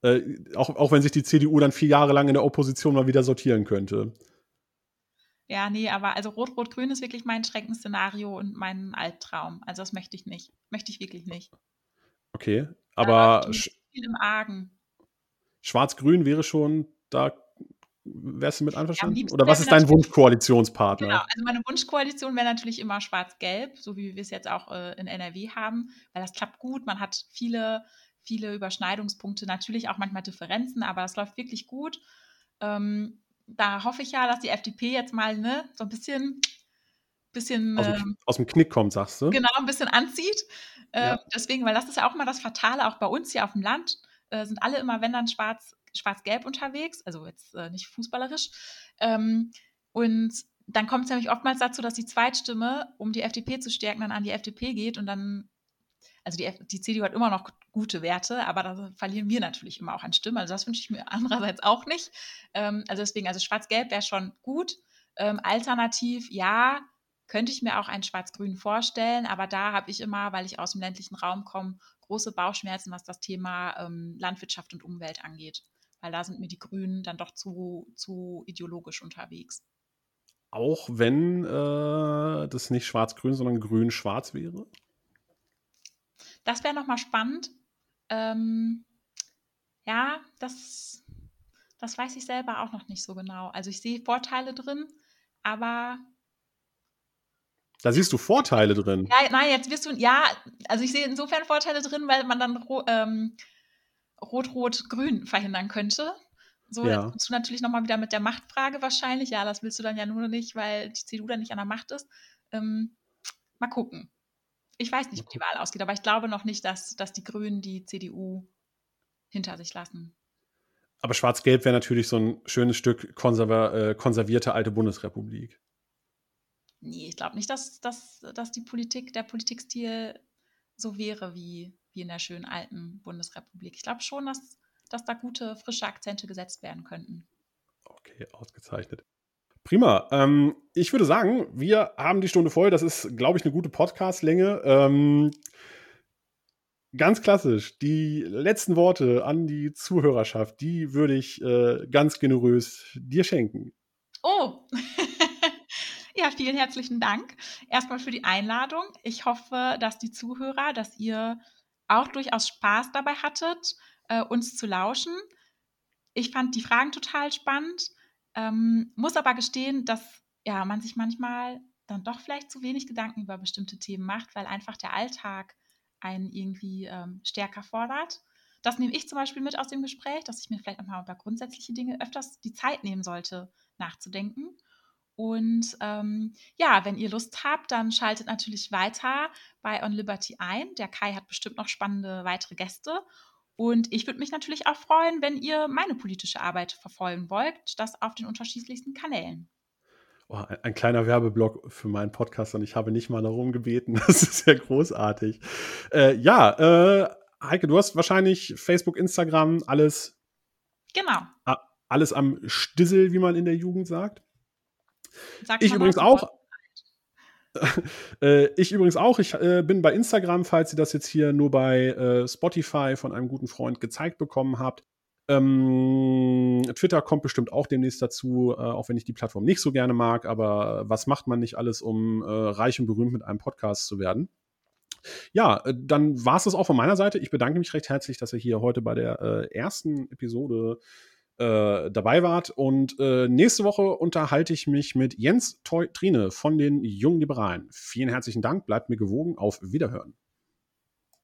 Äh, auch, auch wenn sich die CDU dann vier Jahre lang in der Opposition mal wieder sortieren könnte. Ja, nee, aber also Rot-Rot-Grün ist wirklich mein Schreckensszenario und mein Albtraum. Also das möchte ich nicht. Möchte ich wirklich nicht. Okay, aber. Viel im Argen. Schwarz-Grün wäre schon, da wärst du mit einverstanden? Ja, Oder was ist dein Wunschkoalitionspartner? Genau, also meine Wunschkoalition wäre natürlich immer schwarz-gelb, so wie wir es jetzt auch äh, in NRW haben, weil das klappt gut. Man hat viele, viele Überschneidungspunkte, natürlich auch manchmal Differenzen, aber das läuft wirklich gut. Ähm, da hoffe ich ja, dass die FDP jetzt mal ne, so ein bisschen, bisschen aus, dem, ähm, aus dem Knick kommt, sagst du? Genau, ein bisschen anzieht. Äh, ja. Deswegen, weil das ist ja auch mal das Fatale, auch bei uns hier auf dem Land, äh, sind alle immer, wenn dann schwarz schwarz-gelb unterwegs, also jetzt äh, nicht fußballerisch. Ähm, und dann kommt es nämlich oftmals dazu, dass die Zweitstimme, um die FDP zu stärken, dann an die FDP geht und dann, also die, die CDU hat immer noch gute Werte, aber da verlieren wir natürlich immer auch an Stimmen. Also das wünsche ich mir andererseits auch nicht. Ähm, also deswegen, also schwarz-gelb wäre schon gut. Ähm, alternativ, ja, könnte ich mir auch ein Schwarz-Grün vorstellen, aber da habe ich immer, weil ich aus dem ländlichen Raum komme, große Bauchschmerzen, was das Thema ähm, Landwirtschaft und Umwelt angeht weil da sind mir die Grünen dann doch zu, zu ideologisch unterwegs. Auch wenn äh, das nicht schwarz-grün, sondern grün-schwarz wäre? Das wäre nochmal spannend. Ähm, ja, das, das weiß ich selber auch noch nicht so genau. Also ich sehe Vorteile drin, aber da siehst du Vorteile drin. Ja, nein, jetzt wirst du, ja, also ich sehe insofern Vorteile drin, weil man dann ähm, Rot-Rot-Grün verhindern könnte. So, ja. jetzt kommst du natürlich nochmal wieder mit der Machtfrage wahrscheinlich. Ja, das willst du dann ja nur nicht, weil die CDU dann nicht an der Macht ist. Ähm, mal gucken. Ich weiß nicht, wie die Wahl ausgeht, aber ich glaube noch nicht, dass, dass die Grünen die CDU hinter sich lassen. Aber Schwarz-Gelb wäre natürlich so ein schönes Stück konserver, äh, konservierte alte Bundesrepublik. Nee, ich glaube nicht, dass, dass, dass die Politik, der Politikstil so wäre wie, wie in der schönen alten Bundesrepublik. Ich glaube schon, dass, dass da gute, frische Akzente gesetzt werden könnten. Okay, ausgezeichnet. Prima. Ähm, ich würde sagen, wir haben die Stunde voll. Das ist, glaube ich, eine gute Podcast-Länge. Ähm, ganz klassisch. Die letzten Worte an die Zuhörerschaft, die würde ich äh, ganz generös dir schenken. Oh, ja, vielen herzlichen Dank. Erstmal für die Einladung. Ich hoffe, dass die Zuhörer, dass ihr auch durchaus Spaß dabei hattet, äh, uns zu lauschen. Ich fand die Fragen total spannend. Ähm, muss aber gestehen, dass ja, man sich manchmal dann doch vielleicht zu wenig Gedanken über bestimmte Themen macht, weil einfach der Alltag einen irgendwie ähm, stärker fordert. Das nehme ich zum Beispiel mit aus dem Gespräch, dass ich mir vielleicht auch mal über grundsätzliche Dinge öfters die Zeit nehmen sollte, nachzudenken. Und ähm, ja, wenn ihr Lust habt, dann schaltet natürlich weiter bei On Liberty ein. Der Kai hat bestimmt noch spannende weitere Gäste. Und ich würde mich natürlich auch freuen, wenn ihr meine politische Arbeit verfolgen wollt, das auf den unterschiedlichsten Kanälen. Oh, ein, ein, kleiner Werbeblock für meinen Podcast und ich habe nicht mal darum gebeten. Das ist ja großartig. Äh, ja, äh, Heike, du hast wahrscheinlich Facebook, Instagram, alles. Genau. alles am Stissel, wie man in der Jugend sagt. Sag ich übrigens auch. äh, ich übrigens auch. Ich äh, bin bei Instagram, falls ihr das jetzt hier nur bei äh, Spotify von einem guten Freund gezeigt bekommen habt. Ähm, Twitter kommt bestimmt auch demnächst dazu, äh, auch wenn ich die Plattform nicht so gerne mag. Aber was macht man nicht alles, um äh, reich und berühmt mit einem Podcast zu werden? Ja, äh, dann war es das auch von meiner Seite. Ich bedanke mich recht herzlich, dass ihr hier heute bei der ersten Episode äh, dabei wart. Und äh, nächste Woche unterhalte ich mich mit Jens Trine von den Jungen Liberalen. Vielen herzlichen Dank, bleibt mir gewogen, auf Wiederhören.